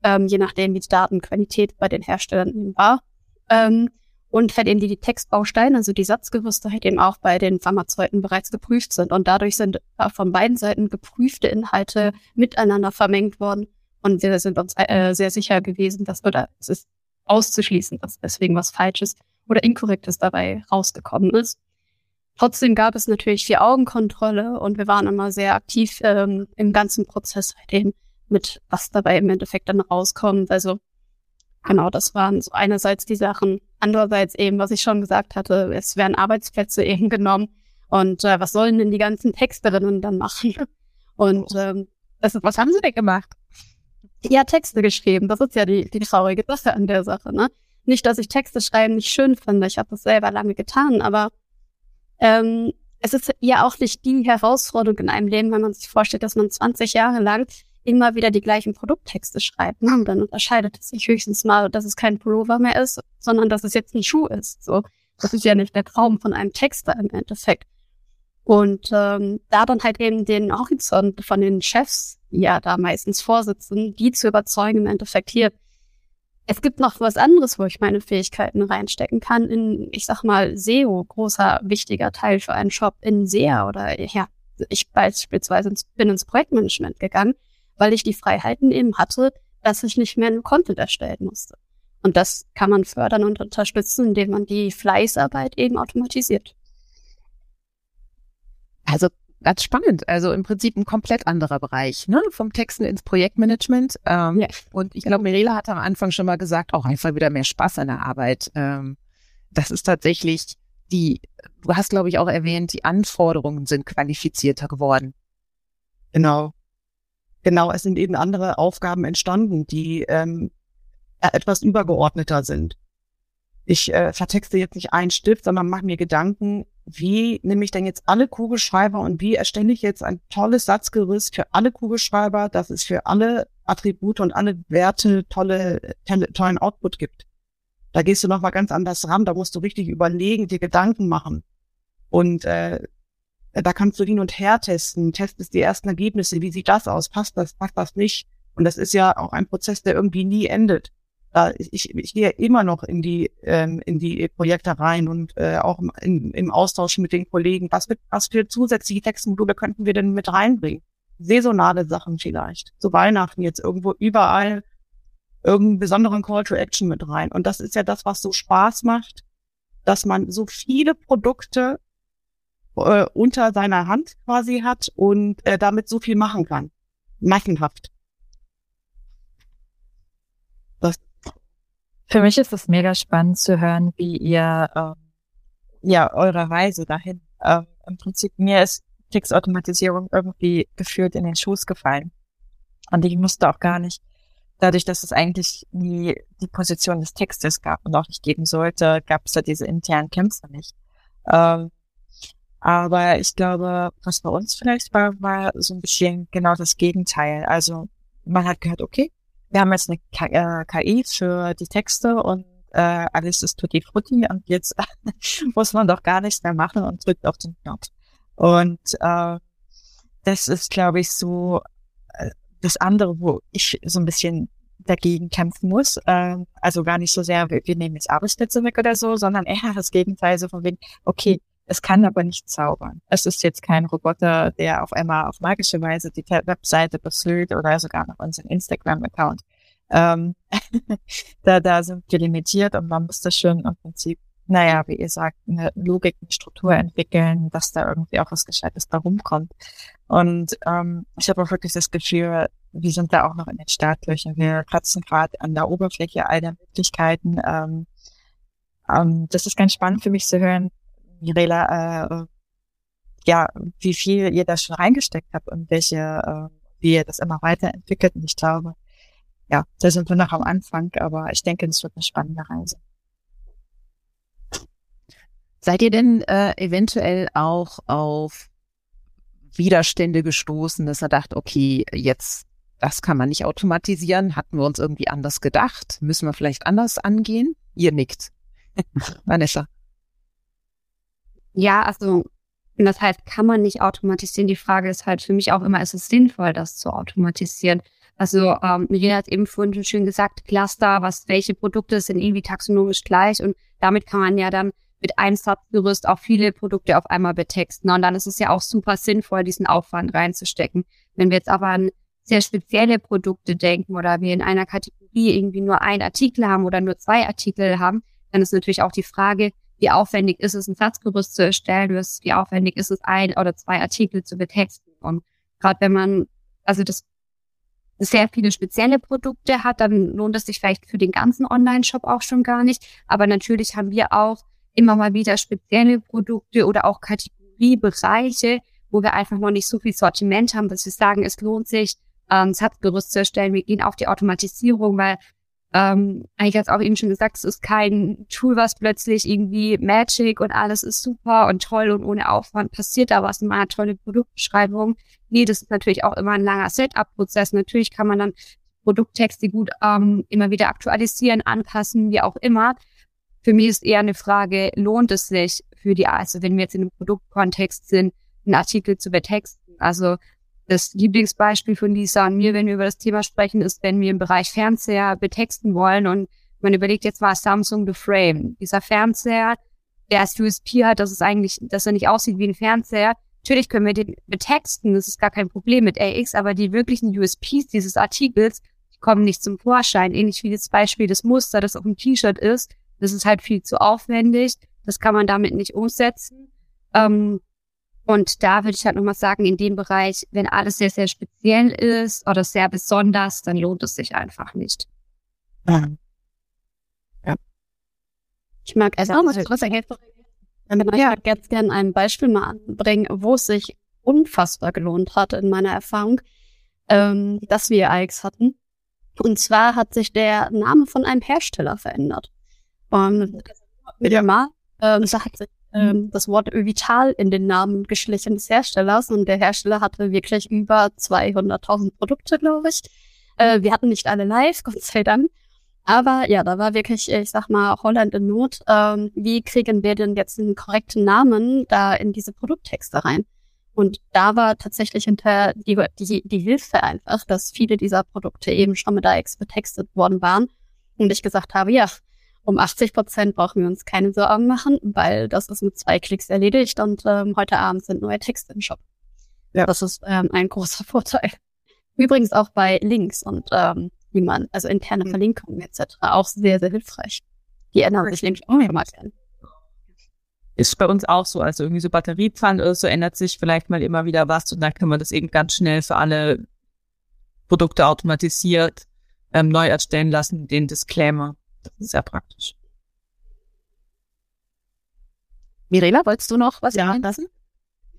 ähm, je nachdem, wie die Datenqualität bei den Herstellern eben war. Ähm, und halt eben die, die Textbausteine, also die Satzgerüste halt eben auch bei den Pharmazeuten bereits geprüft sind. Und dadurch sind äh, von beiden Seiten geprüfte Inhalte miteinander vermengt worden. Und wir sind uns äh, sehr sicher gewesen, dass, oder es ist auszuschließen, dass deswegen was Falsches oder Inkorrektes dabei rausgekommen ist. Trotzdem gab es natürlich vier Augenkontrolle und wir waren immer sehr aktiv ähm, im ganzen Prozess halt eben mit, was dabei im Endeffekt dann rauskommt. Also genau, das waren so einerseits die Sachen, andererseits eben, was ich schon gesagt hatte, es werden Arbeitsplätze eben genommen und äh, was sollen denn die ganzen Texterinnen dann machen? Und ähm, das ist, Was haben sie denn gemacht? ja, Texte geschrieben. Das ist ja die, die traurige Sache an der Sache, ne? Nicht, dass ich Texte schreiben nicht schön finde. Ich habe das selber lange getan, aber ähm, es ist ja auch nicht die Herausforderung in einem Leben, wenn man sich vorstellt, dass man 20 Jahre lang immer wieder die gleichen Produkttexte schreibt. Ne? Und dann unterscheidet es sich höchstens mal, dass es kein Pullover mehr ist, sondern dass es jetzt ein Schuh ist. So, das ist ja nicht der Traum von einem Texter im Endeffekt. Und ähm, da dann halt eben den Horizont von den Chefs, die ja da meistens vorsitzen, die zu überzeugen im Endeffekt hier. Es gibt noch was anderes, wo ich meine Fähigkeiten reinstecken kann. In, ich sag mal, SEO, großer, wichtiger Teil für einen Shop in SEA oder ja, ich beispielsweise bin ins Projektmanagement gegangen, weil ich die Freiheiten eben hatte, dass ich nicht mehr nur Content erstellen musste. Und das kann man fördern und unterstützen, indem man die Fleißarbeit eben automatisiert. Also ganz spannend. Also im Prinzip ein komplett anderer Bereich, ne? Vom Texten ins Projektmanagement. Ähm, Ja. Und ich glaube, Mirela hat am Anfang schon mal gesagt, auch einfach wieder mehr Spaß an der Arbeit. Ähm, das ist tatsächlich die, du hast, glaube ich, auch erwähnt, die Anforderungen sind qualifizierter geworden. Genau. Genau, es sind eben andere Aufgaben entstanden, die ähm, äh, etwas übergeordneter sind. Ich äh, vertexte jetzt nicht einen Stift, sondern mache mir Gedanken, wie nehme ich denn jetzt alle Kugelschreiber und wie erstelle ich jetzt ein tolles Satzgerüst für alle Kugelschreiber, dass es für alle Attribute und alle Werte tolle, tolle tollen Output gibt. Da gehst du noch mal ganz anders ran, da musst du richtig überlegen, dir Gedanken machen. Und äh, da kannst du hin und her testen, testest die ersten Ergebnisse, wie sieht das aus, passt das, passt das nicht. Und das ist ja auch ein Prozess, der irgendwie nie endet. Da ich, ich gehe immer noch in die ähm, in die Projekte rein und äh, auch im, im Austausch mit den Kollegen. Was, für, was für zusätzliche Textmodule könnten wir denn mit reinbringen? Saisonale Sachen vielleicht. Zu Weihnachten jetzt irgendwo überall irgendeinen besonderen Call to Action mit rein. Und das ist ja das, was so Spaß macht, dass man so viele Produkte äh, unter seiner Hand quasi hat und äh, damit so viel machen kann. Machenhaft. Das Für mich ist es mega spannend zu hören, wie ihr ähm, ja eure Reise dahin. Ähm, Im Prinzip mir ist Textautomatisierung irgendwie gefühlt in den Schoß gefallen. Und ich musste auch gar nicht, dadurch, dass es eigentlich nie die Position des Textes gab und auch nicht geben sollte, gab es da diese internen Kämpfe nicht. Ähm, aber ich glaube, was bei uns vielleicht war, war so ein bisschen genau das Gegenteil. Also man hat gehört, okay, wir haben jetzt eine KI äh, für die Texte und äh, alles ist tutti frutti und jetzt muss man doch gar nichts mehr machen und drückt auf den Knopf. Und äh, das ist, glaube ich, so äh, das andere, wo ich so ein bisschen dagegen kämpfen muss. Äh, also gar nicht so sehr, wir, wir nehmen jetzt Arbeitsplätze weg oder so, sondern eher das Gegenteil, so von wegen, okay, es kann aber nicht zaubern. Es ist jetzt kein Roboter, der auf einmal auf magische Weise die Webseite befüllt oder sogar noch unseren Instagram-Account. Ähm, da, da sind wir limitiert und man muss das schon im Prinzip, naja, wie ihr sagt, eine Logik, eine Struktur entwickeln, dass da irgendwie auch was Gescheites da rumkommt. Und ähm, ich habe auch wirklich das Gefühl, wir sind da auch noch in den Startlöchern. Wir kratzen gerade an der Oberfläche all der Möglichkeiten. Ähm, ähm, das ist ganz spannend für mich zu hören, Mirela, äh, ja, wie viel ihr da schon reingesteckt habt und welche, äh, wie ihr das immer weiterentwickelt. Und ich glaube, ja, da sind wir noch am Anfang, aber ich denke, es wird eine spannende Reise. Seid ihr denn äh, eventuell auch auf Widerstände gestoßen, dass er dachte, okay, jetzt, das kann man nicht automatisieren, hatten wir uns irgendwie anders gedacht, müssen wir vielleicht anders angehen? Ihr nickt. Vanessa. Ja, also das heißt, kann man nicht automatisieren. Die Frage ist halt für mich auch immer, ist es sinnvoll, das zu automatisieren? Also ähm, Mirina hat eben vorhin schon schön gesagt, Cluster, was, welche Produkte sind irgendwie taxonomisch gleich und damit kann man ja dann mit einem Satzgerüst auch viele Produkte auf einmal betexten. Und dann ist es ja auch super sinnvoll, diesen Aufwand reinzustecken. Wenn wir jetzt aber an sehr spezielle Produkte denken oder wir in einer Kategorie irgendwie nur ein Artikel haben oder nur zwei Artikel haben, dann ist natürlich auch die Frage, wie aufwendig ist es, ein Satzgerüst zu erstellen, wie aufwendig ist es, ein oder zwei Artikel zu betexten. Und gerade wenn man, also das sehr viele spezielle Produkte hat, dann lohnt es sich vielleicht für den ganzen Online-Shop auch schon gar nicht. Aber natürlich haben wir auch immer mal wieder spezielle Produkte oder auch Kategoriebereiche, wo wir einfach noch nicht so viel Sortiment haben, dass wir sagen, es lohnt sich, ähm, Satzgerüst zu erstellen. Wir gehen auf die Automatisierung, weil ähm, eigentlich hat auch eben schon gesagt, es ist kein Tool, was plötzlich irgendwie Magic und alles ist super und toll und ohne Aufwand passiert da was in meiner tolle Produktbeschreibung. Nee, das ist natürlich auch immer ein langer Setup-Prozess. Natürlich kann man dann Produkttexte gut ähm, immer wieder aktualisieren, anpassen, wie auch immer. Für mich ist eher eine Frage, lohnt es sich für die, also wenn wir jetzt in einem Produktkontext sind, einen Artikel zu betexten. Also das Lieblingsbeispiel von Lisa und mir, wenn wir über das Thema sprechen, ist, wenn wir im Bereich Fernseher betexten wollen und man überlegt jetzt mal Samsung The Frame. Dieser Fernseher, der als USP hat, dass es eigentlich, dass er nicht aussieht wie ein Fernseher. Natürlich können wir den betexten, das ist gar kein Problem mit AX, aber die wirklichen USPs dieses Artikels, die kommen nicht zum Vorschein. Ähnlich wie das Beispiel des Muster, das auf dem T-Shirt ist. Das ist halt viel zu aufwendig. Das kann man damit nicht umsetzen. Ähm, und da würde ich halt nochmal sagen, in dem Bereich, wenn alles sehr, sehr speziell ist oder sehr besonders, dann lohnt es sich einfach nicht. Ja. ja. Ich mag es auch mal kurz ergänzen. Ich ja. ganz gerne ein Beispiel mal anbringen, wo es sich unfassbar gelohnt hat in meiner Erfahrung, ähm, dass wir AX hatten. Und zwar hat sich der Name von einem Hersteller verändert. Und ja. mal, ähm, da hat sich ähm, das Wort Vital in den Namen geschlichen des Herstellers und der Hersteller hatte wirklich über 200.000 Produkte, glaube ich. Äh, wir hatten nicht alle live, Gott sei Dank. Aber ja, da war wirklich, ich sag mal, Holland in Not. Ähm, wie kriegen wir denn jetzt einen korrekten Namen da in diese Produkttexte rein? Und da war tatsächlich hinter die, die, die Hilfe einfach, dass viele dieser Produkte eben schon mit AX betextet worden waren Und ich gesagt habe, ja, um 80 Prozent brauchen wir uns keine Sorgen machen, weil das ist mit zwei Klicks erledigt und ähm, heute Abend sind neue Texte im Shop. Ja. Das ist ähm, ein großer Vorteil. Übrigens auch bei Links und ähm, wie man, also interne mhm. Verlinkungen etc. auch sehr, sehr hilfreich. Die ändern sich nämlich auch immer gerne. Ist bei uns auch so, also irgendwie so Batteriepfannen oder so ändert sich vielleicht mal immer wieder was und dann kann man das eben ganz schnell für alle Produkte automatisiert ähm, neu erstellen lassen, den Disclaimer. Das ist sehr praktisch. Mirela, wolltest du noch was ja, lassen?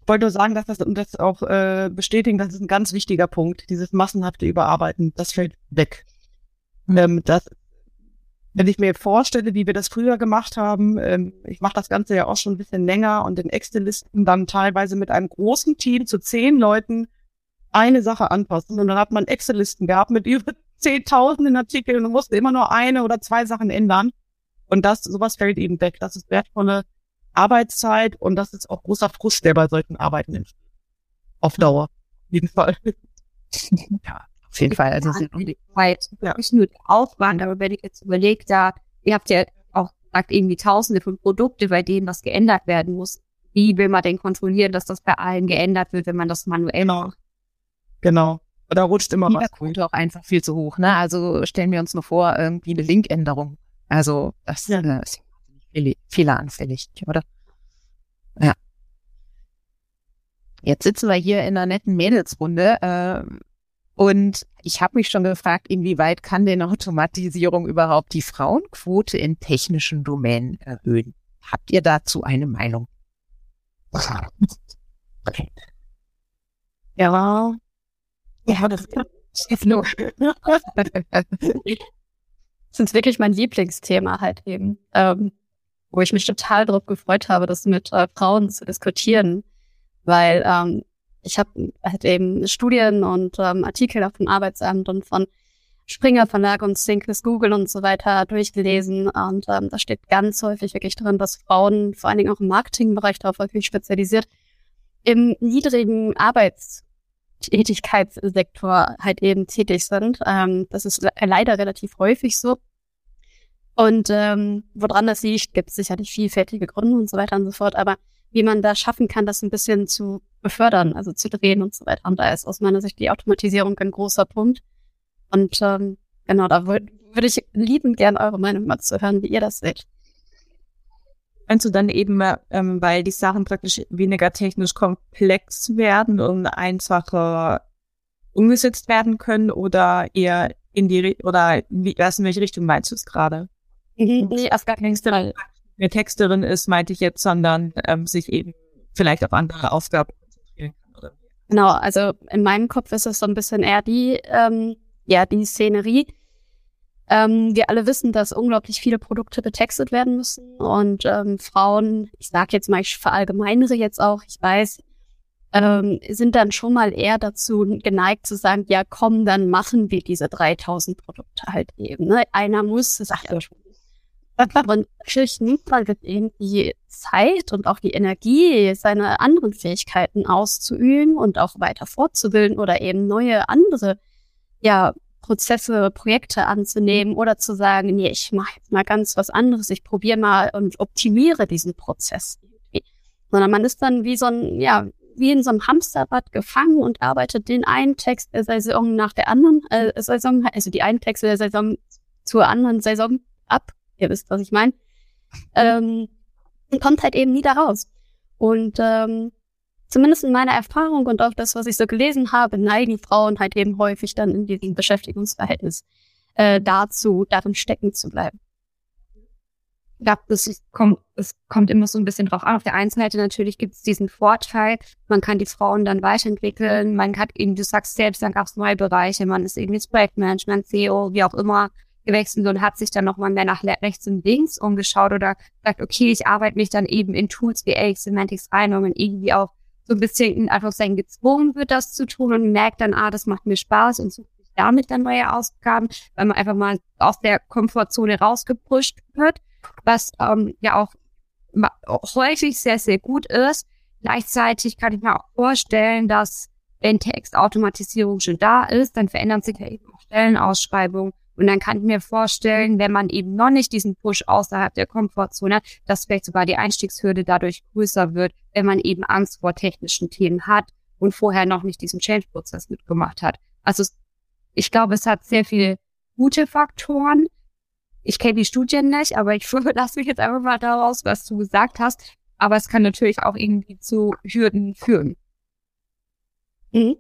Ich wollte nur sagen, dass das, und das auch äh, bestätigen, das ist ein ganz wichtiger Punkt. Dieses massenhafte Überarbeiten, das fällt weg. Mhm. Ähm, das, wenn ich mir vorstelle, wie wir das früher gemacht haben, ähm, ich mache das Ganze ja auch schon ein bisschen länger und in Excel-Listen dann teilweise mit einem großen Team zu zehn Leuten eine Sache anpassen. Und dann hat man Excel-Listen gehabt mit über zehntausenden Artikeln und musste immer nur eine oder zwei Sachen ändern. Und das, sowas fällt eben weg. Das ist wertvolle Arbeitszeit und das ist auch großer Frust, der bei solchen Arbeiten entsteht. Auf Dauer. Auf jeden Fall. ja, auf jeden Fall. Also ja, die Zeit, ja. nicht nur der Aufwand, aber wenn ich jetzt überlege, da, ihr habt ja auch gesagt, irgendwie tausende von Produkte, bei denen was geändert werden muss. Wie will man denn kontrollieren, dass das bei allen geändert wird, wenn man das manuell genau. macht? Genau. Da rutscht immer was. Quote auch einfach viel zu hoch. Ne? Also stellen wir uns nur vor, irgendwie eine Linkänderung. Also das ja. äh, ist fehleranfällig, oder? Ja. Jetzt sitzen wir hier in einer netten Mädelsrunde äh, und ich habe mich schon gefragt, inwieweit kann denn Automatisierung überhaupt die Frauenquote in technischen Domänen erhöhen? Habt ihr dazu eine Meinung? Ja, ja, das ist nur. das ist wirklich mein Lieblingsthema halt eben, ähm, wo ich mich total darauf gefreut habe, das mit äh, Frauen zu diskutieren, weil ähm, ich habe halt eben Studien und ähm, Artikel auf dem Arbeitsamt und von Springer Verlag und Synclus Google und so weiter durchgelesen und ähm, da steht ganz häufig wirklich drin, dass Frauen vor allen Dingen auch im Marketingbereich darauf häufig spezialisiert im niedrigen Arbeits Tätigkeitssektor halt eben tätig sind. Ähm, das ist leider relativ häufig so. Und ähm, woran das liegt, gibt es sicherlich vielfältige Gründe und so weiter und so fort. Aber wie man da schaffen kann, das ein bisschen zu befördern, also zu drehen und so weiter. Und da ist aus meiner Sicht die Automatisierung ein großer Punkt. Und ähm, genau, da würde würd ich liebend gern eure Meinung mal zu hören, wie ihr das seht. Meinst du dann eben, ähm, weil die Sachen praktisch weniger technisch komplex werden und einfacher umgesetzt werden können oder eher in die, oder wie, was in welche Richtung meinst du es gerade? Mhm. Nee, auf gar keinen Fall. Eine Texterin ist, meinte ich jetzt, sondern ähm, sich eben vielleicht auf andere Aufgaben konzentrieren kann. Oder? Genau, also in meinem Kopf ist es so ein bisschen eher die, ähm, ja, die Szenerie, ähm, wir alle wissen, dass unglaublich viele Produkte betextet werden müssen und ähm, Frauen, ich sage jetzt mal, ich verallgemeinere jetzt auch, ich weiß, ähm, sind dann schon mal eher dazu geneigt zu sagen, ja komm, dann machen wir diese 3000 Produkte halt eben. Ne? Einer muss, das sagt ja schon. Und natürlich nimmt man eben die Zeit und auch die Energie, seine anderen Fähigkeiten auszuüben und auch weiter fortzubilden oder eben neue andere ja, Prozesse, Projekte anzunehmen oder zu sagen, nee, ich mache jetzt mal ganz was anderes, ich probiere mal und optimiere diesen Prozess. Sondern man ist dann wie so ein, ja, wie in so einem Hamsterrad gefangen und arbeitet den einen Text der Saison nach der anderen äh, Saison, also die einen Texte der Saison zur anderen Saison ab. Ihr wisst, was ich meine. Ähm, und kommt halt eben nie da raus. Und ähm, zumindest in meiner Erfahrung und auch das, was ich so gelesen habe, neigen Frauen halt eben häufig dann in diesem Beschäftigungsverhältnis äh, dazu, darin stecken zu bleiben. Ja, das kommt, es kommt immer so ein bisschen drauf an. Auf der einen Seite natürlich gibt es diesen Vorteil, man kann die Frauen dann weiterentwickeln, man hat eben, du sagst selbst, dann gab es neue Bereiche, man ist irgendwie ins Projektmanagement, CEO, wie auch immer, gewechselt und hat sich dann nochmal mehr nach rechts und links umgeschaut oder sagt, okay, ich arbeite mich dann eben in Tools wie AX Semantics rein, man irgendwie auch so ein bisschen einfach sein gezwungen wird, das zu tun und merkt dann, ah, das macht mir Spaß und sucht sich damit dann neue Ausgaben, weil man einfach mal aus der Komfortzone rausgepusht wird, was ähm, ja auch häufig sehr, sehr gut ist. Gleichzeitig kann ich mir auch vorstellen, dass wenn Textautomatisierung schon da ist, dann verändern sich ja eben auch Stellenausschreibungen Und dann kann ich mir vorstellen, wenn man eben noch nicht diesen Push außerhalb der Komfortzone hat, dass vielleicht sogar die Einstiegshürde dadurch größer wird, wenn man eben Angst vor technischen Themen hat und vorher noch nicht diesen Change-Prozess mitgemacht hat. Also ich glaube, es hat sehr viele gute Faktoren. Ich kenne die Studien nicht, aber ich lasse mich jetzt einfach mal daraus, was du gesagt hast. Aber es kann natürlich auch irgendwie zu Hürden führen. Mhm.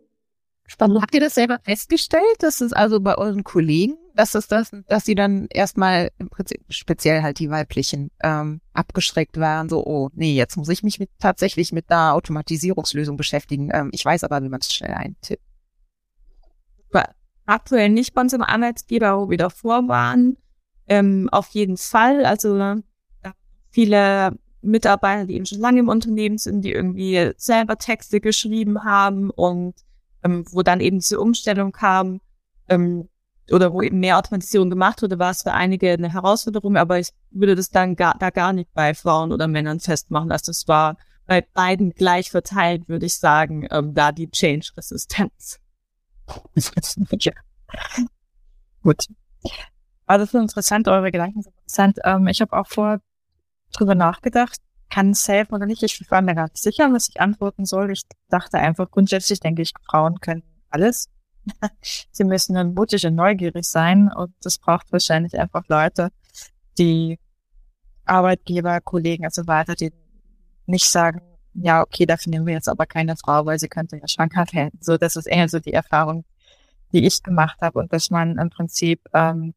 Spannend. Habt ihr das selber festgestellt, dass es also bei euren Kollegen, dass es das, dass sie dann erstmal im Prinzip speziell halt die weiblichen ähm, abgeschreckt waren, so, oh, nee, jetzt muss ich mich mit, tatsächlich mit einer Automatisierungslösung beschäftigen. Ähm, ich weiß aber, wie man es schnell eintippt. Aktuell nicht bei unserem Arbeitgeber, wo wir davor waren. Ähm, auf jeden Fall. Also viele Mitarbeiter, die eben schon lange im Unternehmen sind, die irgendwie selber Texte geschrieben haben und ähm, wo dann eben diese Umstellung kam ähm, oder wo eben mehr Automatisierung gemacht wurde, war es für einige eine Herausforderung, aber ich würde das dann gar, da gar nicht bei Frauen oder Männern festmachen. Also das war bei beiden gleich verteilt, würde ich sagen, ähm, da die Change-Resistenz. Gut. Also das ist interessant, eure Gedanken sind interessant. Ähm, ich habe auch vor drüber nachgedacht, kann es helfen oder nicht. Ich war mir gar nicht sicher, was ich antworten soll. Ich dachte einfach, grundsätzlich denke ich, Frauen können alles. Sie müssen dann mutig und neugierig sein und das braucht wahrscheinlich einfach Leute, die Arbeitgeber, Kollegen und so weiter, die nicht sagen, ja, okay, dafür nehmen wir jetzt aber keine Frau, weil sie könnte ja schwanger werden. So, das ist eher so die Erfahrung, die ich gemacht habe und dass man im Prinzip ähm,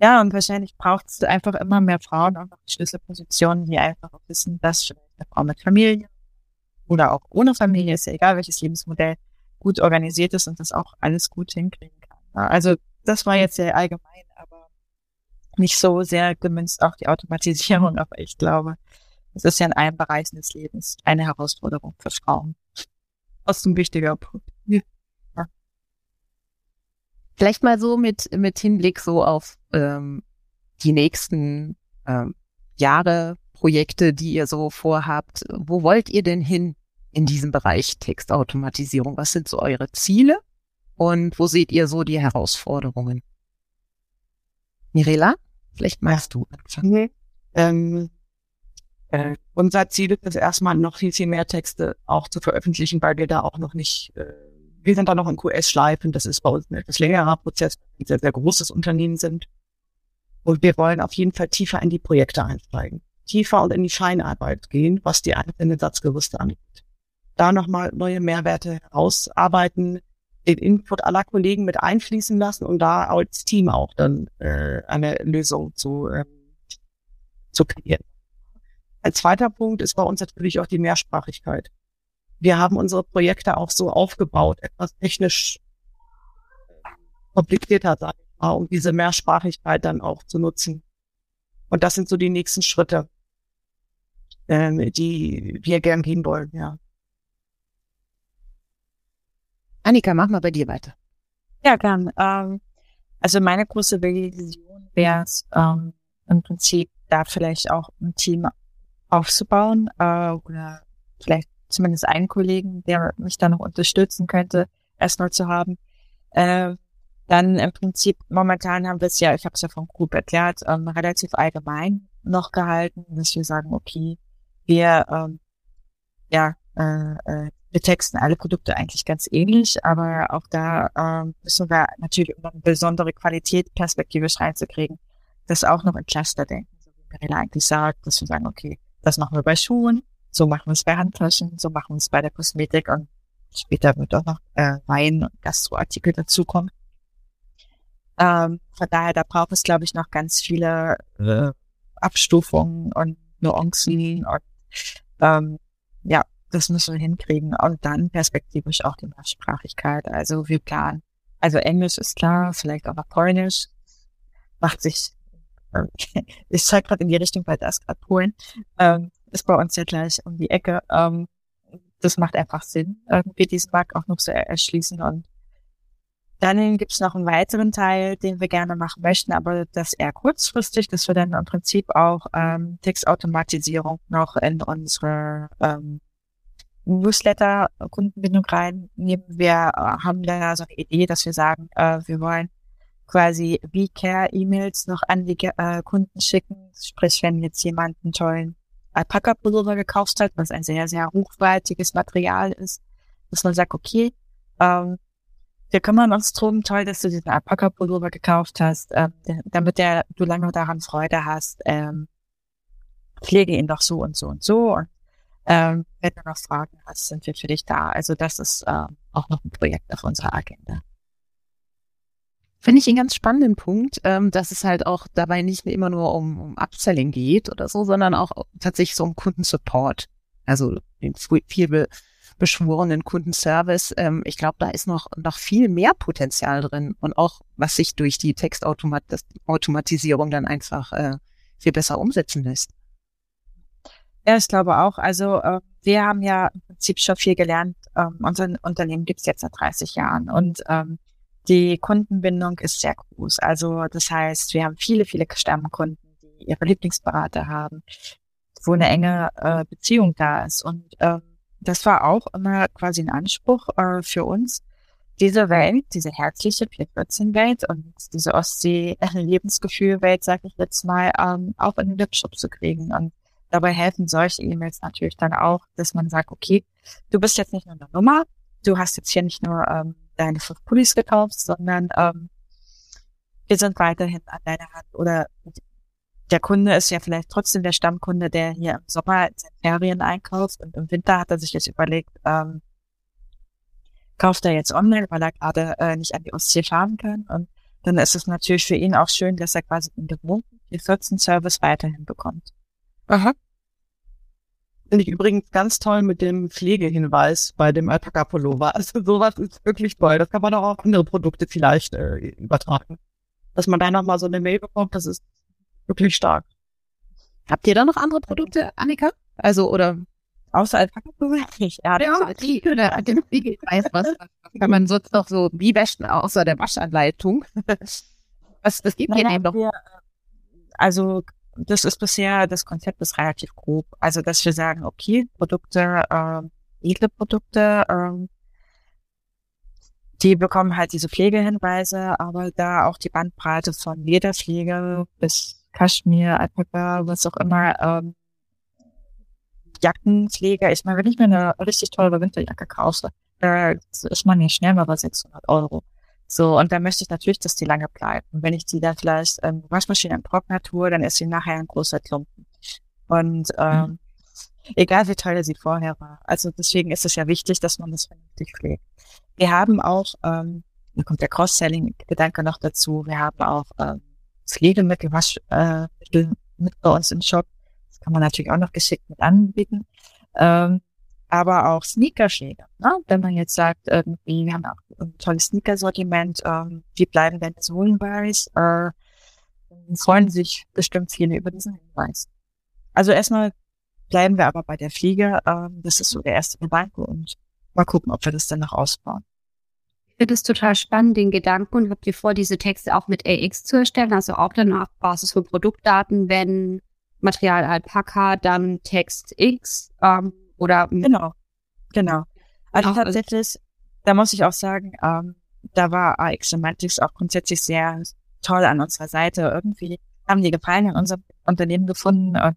ja, und wahrscheinlich braucht es einfach immer mehr Frauen, auch noch Schlüsselpositionen, die einfach wissen, dass eine Frau mit Familie oder auch ohne Familie, ist ja egal welches Lebensmodell, gut organisiert ist und das auch alles gut hinkriegen kann. Also das war jetzt sehr allgemein, aber nicht so sehr gemünzt auf die Automatisierung, aber ich glaube, es ist ja in allen Bereichen des Lebens eine Herausforderung für Frauen. Das ist ein wichtiger Punkt. Ja. Vielleicht mal so mit, mit Hinblick so auf ähm, die nächsten ähm, Jahre, Projekte, die ihr so vorhabt. Wo wollt ihr denn hin in diesem Bereich Textautomatisierung? Was sind so eure Ziele und wo seht ihr so die Herausforderungen? Mirela, vielleicht magst du anfangen. Mhm. Ähm, äh, unser Ziel ist es erstmal noch viel, viel mehr Texte auch zu veröffentlichen, weil wir da auch noch nicht äh, wir sind da noch in QS-Schleifen. Das ist bei uns ein etwas längerer Prozess, weil wir ein sehr, sehr großes Unternehmen sind. Und wir wollen auf jeden Fall tiefer in die Projekte einsteigen. Tiefer und in die Scheinarbeit gehen, was die einzelnen Satzgerüste angeht. Da nochmal neue Mehrwerte herausarbeiten, den Input aller Kollegen mit einfließen lassen und da als Team auch dann äh, eine Lösung zu, ähm, zu kreieren. Ein zweiter Punkt ist bei uns natürlich auch die Mehrsprachigkeit wir haben unsere Projekte auch so aufgebaut, etwas technisch komplizierter, mal, um diese Mehrsprachigkeit dann auch zu nutzen. Und das sind so die nächsten Schritte, ähm, die wir gern gehen wollen, ja. Annika, mach mal bei dir weiter. Ja, gern. Ähm, also meine große Vision wäre es, ähm, im Prinzip da vielleicht auch ein Team aufzubauen äh, oder vielleicht zumindest einen Kollegen, der mich da noch unterstützen könnte, erstmal zu haben. Äh, dann im Prinzip, momentan haben wir es ja, ich habe es ja von Group erklärt, ähm, relativ allgemein noch gehalten, dass wir sagen, okay, wir ähm, ja, äh, äh, wir texten alle Produkte eigentlich ganz ähnlich, aber auch da ähm, müssen wir natürlich, um eine besondere Qualität perspektivisch reinzukriegen, das auch noch in Cluster denken, so wie Marilla eigentlich sagt, dass wir sagen, okay, das machen wir bei Schuhen, so machen wir es bei Handtaschen, so machen wir es bei der Kosmetik und später wird auch noch äh, Wein und Gastroartikel dazukommen. Ähm, von daher, da braucht es, glaube ich, noch ganz viele äh, Abstufungen und Nuancen und ähm, ja, das müssen wir hinkriegen. Und dann perspektivisch auch die Mehrsprachigkeit. Also wir planen. Also Englisch ist klar, vielleicht auch noch Polnisch. Macht sich, äh, ich zeige gerade in die Richtung, weil das gerade Polen. Ähm, ist bei uns ja gleich um die Ecke. Ähm, das macht einfach Sinn, irgendwie diesen Markt auch noch zu erschließen. Und dann gibt's noch einen weiteren Teil, den wir gerne machen möchten, aber das eher kurzfristig, dass wir dann im Prinzip auch ähm, Textautomatisierung noch in unsere ähm, Newsletter-Kundenbindung reinnehmen. Wir äh, haben da so eine Idee, dass wir sagen, äh, wir wollen quasi V-Care-E-Mails noch an die äh, Kunden schicken. Sprich, wenn jetzt jemand einen tollen Alpaka-Pullover gekauft hat, was ein sehr, sehr hochwertiges Material ist, dass man sagt, okay, ähm, wir kümmern uns drum, toll, dass du diesen Alpaka-Pullover gekauft hast, ähm, damit der, du lange daran Freude hast, ähm, pflege ihn doch so und so und so und ähm, wenn du noch Fragen hast, sind wir für dich da. Also das ist ähm, auch noch ein Projekt auf unserer Agenda. Finde ich einen ganz spannenden Punkt, ähm, dass es halt auch dabei nicht immer nur um, um Upselling geht oder so, sondern auch tatsächlich so um Kundensupport. Also den viel be beschworenen Kundenservice. Ähm, ich glaube, da ist noch, noch viel mehr Potenzial drin und auch, was sich durch die Textautomatisierung dann einfach äh, viel besser umsetzen lässt. Ja, ich glaube auch. Also äh, wir haben ja im Prinzip schon viel gelernt. Ähm, unser Unternehmen gibt es jetzt seit 30 Jahren und ähm, die Kundenbindung ist sehr groß. Also das heißt, wir haben viele, viele Stammkunden, die ihre Lieblingsberater haben, wo eine enge äh, Beziehung da ist. Und ähm, das war auch immer quasi ein Anspruch äh, für uns, diese Welt, diese herzliche 414-Welt und diese Ostsee-Lebensgefühl-Welt, sag ich jetzt mal, ähm, auch in den Webshop zu kriegen. Und dabei helfen solche E-Mails natürlich dann auch, dass man sagt, okay, du bist jetzt nicht nur eine Nummer, du hast jetzt hier nicht nur ähm, deine fünf Pullis gekauft, sondern ähm, wir sind weiterhin an deiner Hand. Oder der Kunde ist ja vielleicht trotzdem der Stammkunde, der hier im Sommer Ferien einkauft und im Winter hat er sich jetzt überlegt, ähm, kauft er jetzt online, weil er gerade äh, nicht an die Ostsee fahren kann. Und dann ist es natürlich für ihn auch schön, dass er quasi den gewohnten 14 Service weiterhin bekommt. Aha. Finde ich übrigens ganz toll mit dem Pflegehinweis bei dem Alpaka-Pullover. Also sowas ist wirklich toll. Das kann man auch auf andere Produkte vielleicht äh, übertragen. Dass man da nochmal so eine Mail bekommt, das ist wirklich stark. Habt ihr da noch andere Produkte, Annika? Also, oder? Außer Alpaka-Pullover? Ja, ja die, oder dem Pflegehinweis, was kann man sonst noch so, wie wäschen außer der Waschanleitung? was, das gibt naja, eben noch. Wir, also das ist bisher, das Konzept ist relativ grob. Also, dass wir sagen, okay, Produkte, äh, edle Produkte, äh, die bekommen halt diese Pflegehinweise, aber da auch die Bandbreite von Lederpflege bis Kaschmir, Alpaka, was auch immer, ähm, Jackenpflege. Ich meine, wenn ich mir eine richtig teure Winterjacke kaufe, äh, ist man ja schnell mal bei 600 Euro. So, und dann möchte ich natürlich, dass die lange bleibt. Und wenn ich die dann vielleicht ähm, Waschmaschine im Trockner tue, dann ist sie nachher ein großer Klumpen. Und ähm, mhm. egal wie teuer sie vorher war. Also deswegen ist es ja wichtig, dass man das vernünftig pflegt. Wir haben auch, ähm, da kommt der Cross-Selling-Gedanke noch dazu, wir haben auch ähm, Pflegemittel, Waschmittel äh, mit bei uns im Shop. Das kann man natürlich auch noch geschickt mit anbieten. Ähm, aber auch Sneakerschläge. Ne? Wenn man jetzt sagt, irgendwie, wir haben auch ein tolles Sneaker-Sortiment, ähm, wie bleiben denn Sohlen bei äh, freuen sich bestimmt viele über diesen Hinweis. Also erstmal bleiben wir aber bei der Fliege. Ähm, das ist so der erste Gedanke und mal gucken, ob wir das dann noch ausbauen. Ich finde es total spannend, den Gedanken und habt ihr vor, diese Texte auch mit AX zu erstellen, also auch dann auf Basis von Produktdaten, wenn Material Alpaka, dann Text X, ähm, oder genau, genau. Also tatsächlich, da muss ich auch sagen, ähm, da war AX Semantics auch grundsätzlich sehr toll an unserer Seite. Irgendwie haben die Gefallen in unserem Unternehmen gefunden und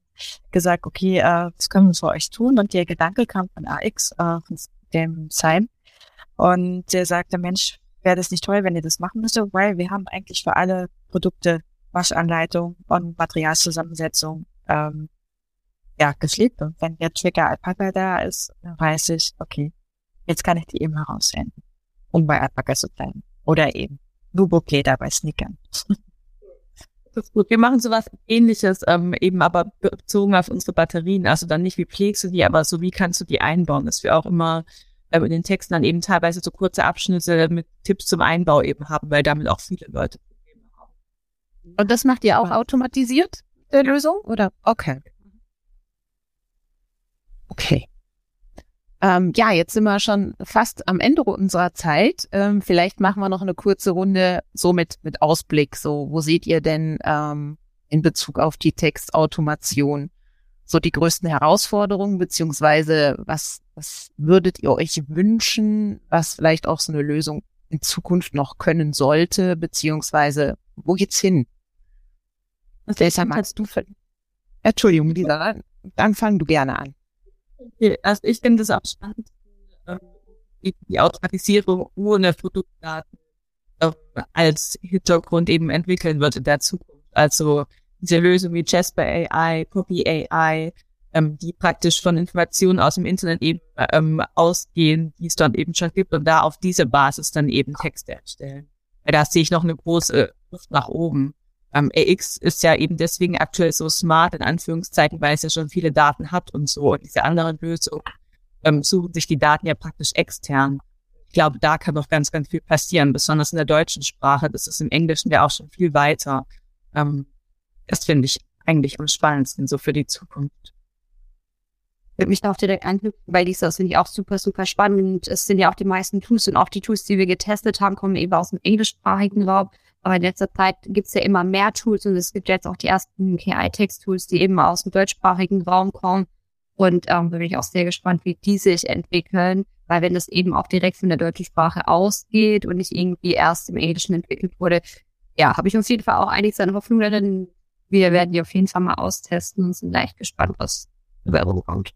gesagt, okay, äh, was können wir für euch tun? Und der Gedanke kam von AX, äh, von dem Sein. Und der sagte, Mensch, wäre das nicht toll, wenn ihr das machen müsstet, weil wir haben eigentlich für alle Produkte Waschanleitung und Materialzusammensetzung ähm, ja, gepflegt. Und wenn der Trigger Alpaka da ist, dann weiß ich, okay, jetzt kann ich die eben heraussenden, um bei Alpaka zu bleiben. Oder eben Nubo-Leder bei Sneakern. Das ist gut. Wir machen sowas ähnliches, ähm, eben aber bezogen auf unsere Batterien. Also dann nicht, wie pflegst du die, aber so, wie kannst du die einbauen, dass wir auch immer äh, in den Texten dann eben teilweise so kurze Abschnitte mit Tipps zum Einbau eben haben, weil damit auch viele Leute Probleme haben. Und das macht ihr auch automatisiert, der Lösung? Oder? Okay. Okay. Ähm, ja, jetzt sind wir schon fast am Ende unserer Zeit. Ähm, vielleicht machen wir noch eine kurze Runde so mit, mit Ausblick. So, wo seht ihr denn ähm, in Bezug auf die Textautomation so die größten Herausforderungen, beziehungsweise was, was würdet ihr euch wünschen, was vielleicht auch so eine Lösung in Zukunft noch können sollte, beziehungsweise wo geht's hin? Deshalb magst du. Entschuldigung, Lisa, dann fang du gerne an. Okay, also ich finde es auch spannend, ähm, die Automatisierung ohne Produktdaten ähm, als Hintergrund eben entwickeln wird in der Zukunft. Also diese Lösung wie Jasper AI, Copy AI, ähm, die praktisch von Informationen aus dem Internet eben ähm, ausgehen, die es dort eben schon gibt und da auf diese Basis dann eben Texte erstellen. Weil da sehe ich noch eine große Luft nach oben. Ähm, AX ist ja eben deswegen aktuell so smart, in Anführungszeichen, weil es ja schon viele Daten hat und so. Und diese anderen Lösungen ähm, suchen sich die Daten ja praktisch extern. Ich glaube, da kann noch ganz, ganz viel passieren, besonders in der deutschen Sprache. Das ist im Englischen ja auch schon viel weiter. Ähm, das finde ich eigentlich am spannendsten so für die Zukunft würde mich da auch direkt anknüpfen, weil Lisa, das finde ich auch super, super spannend. Es sind ja auch die meisten Tools und auch die Tools, die wir getestet haben, kommen eben aus dem englischsprachigen Raum. Aber in letzter Zeit gibt es ja immer mehr Tools und es gibt jetzt auch die ersten KI-Text-Tools, die eben aus dem deutschsprachigen Raum kommen. Und ähm, bin ich auch sehr gespannt, wie die sich entwickeln, weil wenn das eben auch direkt von der deutschen Sprache ausgeht und nicht irgendwie erst im Englischen entwickelt wurde, ja, habe ich auf jeden Fall auch einiges an Hoffnung darin. Wir werden die auf jeden Fall mal austesten und sind leicht gespannt, was dabei rumkommt.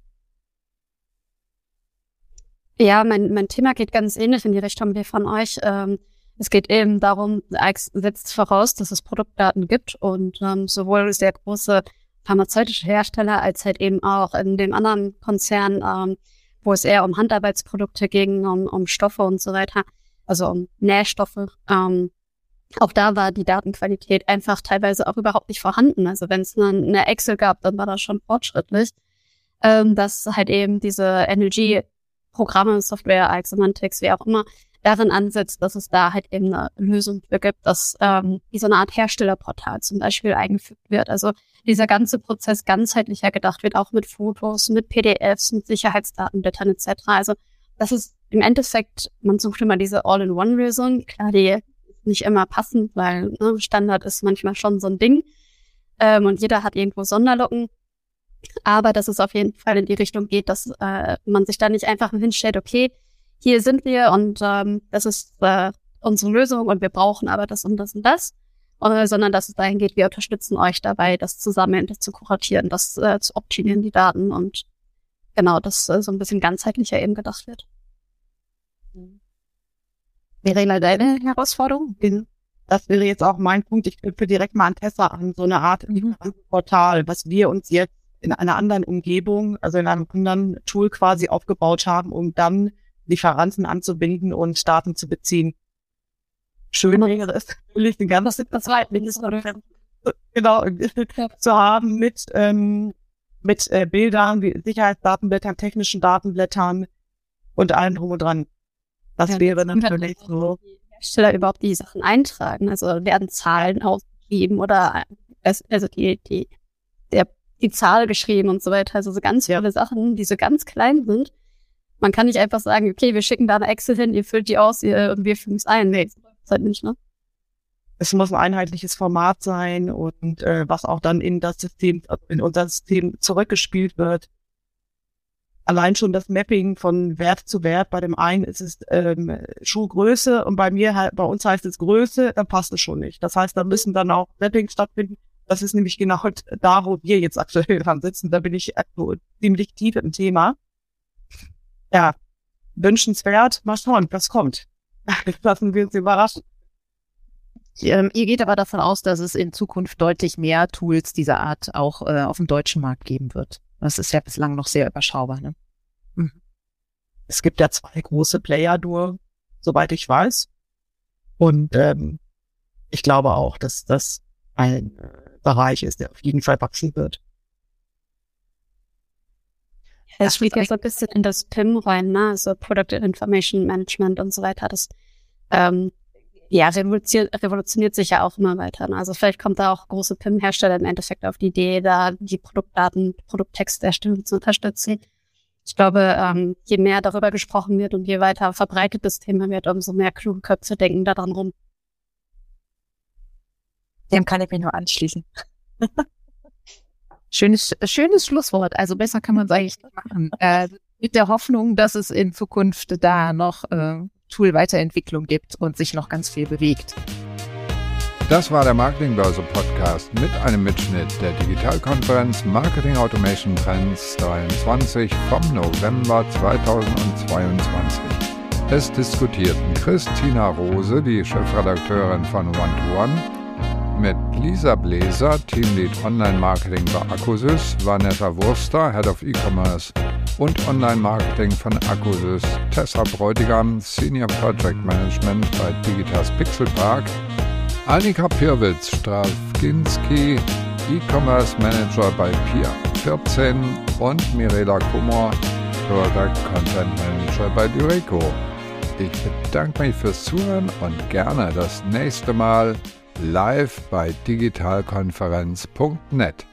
Ja, mein, mein Thema geht ganz ähnlich in die Richtung wie von euch. Ähm, es geht eben darum, Ix setzt voraus, dass es Produktdaten gibt und ähm, sowohl sehr große pharmazeutische Hersteller als halt eben auch in dem anderen Konzern, ähm, wo es eher um Handarbeitsprodukte ging, um, um Stoffe und so weiter, also um Nährstoffe. Ähm, auch da war die Datenqualität einfach teilweise auch überhaupt nicht vorhanden. Also wenn es eine Excel gab, dann war das schon fortschrittlich. Ähm, dass halt eben diese Energy Programme, Software, Semantics, wie auch immer, darin ansetzt, dass es da halt eben eine Lösung für gibt, dass ähm, wie so eine Art Herstellerportal zum Beispiel eingefügt wird. Also dieser ganze Prozess ganzheitlicher gedacht wird, auch mit Fotos, mit PDFs, mit Sicherheitsdatenblättern etc. Also das ist im Endeffekt, man sucht immer diese All-in-One-Lösung. Klar, die nicht immer passend, weil ne, Standard ist manchmal schon so ein Ding. Ähm, und jeder hat irgendwo Sonderlocken aber dass es auf jeden Fall in die Richtung geht, dass äh, man sich da nicht einfach hinstellt, okay, hier sind wir und ähm, das ist äh, unsere Lösung und wir brauchen aber das und das und das, äh, sondern dass es dahin geht, wir unterstützen euch dabei, das zusammen das zu kuratieren, das äh, zu optimieren, die Daten und genau, dass äh, so ein bisschen ganzheitlicher eben gedacht wird. Verena, deine Herausforderung? Das wäre jetzt auch mein Punkt. Ich knüpfe direkt mal an Tessa an, so eine Art mhm. Portal, was wir uns jetzt in einer anderen Umgebung, also in einem anderen Tool quasi aufgebaut haben, um dann Lieferanten anzubinden und Daten zu beziehen. Schön wäre es natürlich ein ganz das weibliches genau zu haben mit ähm, mit äh, Bildern, Sicherheitsdatenblättern, technischen Datenblättern und allem drum und dran. Das ja, wäre natürlich so. Hersteller überhaupt die Sachen eintragen, also werden Zahlen ausgegeben oder also die die der die Zahl geschrieben und so weiter. Also so ganz viele Sachen, die so ganz klein sind. Man kann nicht einfach sagen, okay, wir schicken da eine Excel hin, ihr füllt die aus ihr, und wir fügen es ein. Nee, das halt nicht, ne? Es muss ein einheitliches Format sein und äh, was auch dann in das System, in unser System zurückgespielt wird. Allein schon das Mapping von Wert zu Wert. Bei dem einen ist es ähm, Schuhgröße und bei mir bei uns heißt es Größe, dann passt es schon nicht. Das heißt, da müssen dann auch Mappings stattfinden das ist nämlich genau da, wo wir jetzt aktuell dran sitzen. Da bin ich ziemlich tief im Thema. Ja, wünschenswert. Mal schauen, was kommt. Lassen wir uns überraschen. Ähm, ihr geht aber davon aus, dass es in Zukunft deutlich mehr Tools dieser Art auch äh, auf dem deutschen Markt geben wird. Das ist ja bislang noch sehr überschaubar. Ne? Mhm. Es gibt ja zwei große Player nur, soweit ich weiß. Und ähm, ich glaube auch, dass das ein äh, Bereich ist, der auf jeden Fall wachsen wird. Es spielt ja so ein bisschen in das PIM rein, ne? also Product Information Management und so weiter. Das ähm, ja, revolutioniert, revolutioniert sich ja auch immer weiter. Ne? Also vielleicht kommt da auch große PIM-Hersteller im Endeffekt auf die Idee, da die Produktdaten, Produkttexterstellung zu unterstützen. Ich glaube, ähm, je mehr darüber gesprochen wird und je weiter verbreitet das Thema wird, umso mehr kluge Köpfe denken daran rum. Dem kann ich mich nur anschließen. schönes, schönes Schlusswort. Also besser kann man es eigentlich nicht machen. Äh, mit der Hoffnung, dass es in Zukunft da noch äh, Tool-Weiterentwicklung gibt und sich noch ganz viel bewegt. Das war der Marketingbörse Podcast mit einem Mitschnitt der Digitalkonferenz Marketing Automation Trends 23 vom November 2022. Es diskutierten Christina Rose, die Chefredakteurin von One-to-One, mit Lisa Bläser, Teamlead Online Marketing bei Accusys, Vanessa Wurster, Head of E-Commerce und Online Marketing von Accusys, Tessa Bräutigam, Senior Project Management bei Digitas Pixel Park Annika Pirwitz, Strafginski, E-Commerce Manager bei Pier 14 und Mirela Kummer, Product Content Manager bei Dureco. Ich bedanke mich fürs Zuhören und gerne das nächste Mal live bei digitalkonferenz.net.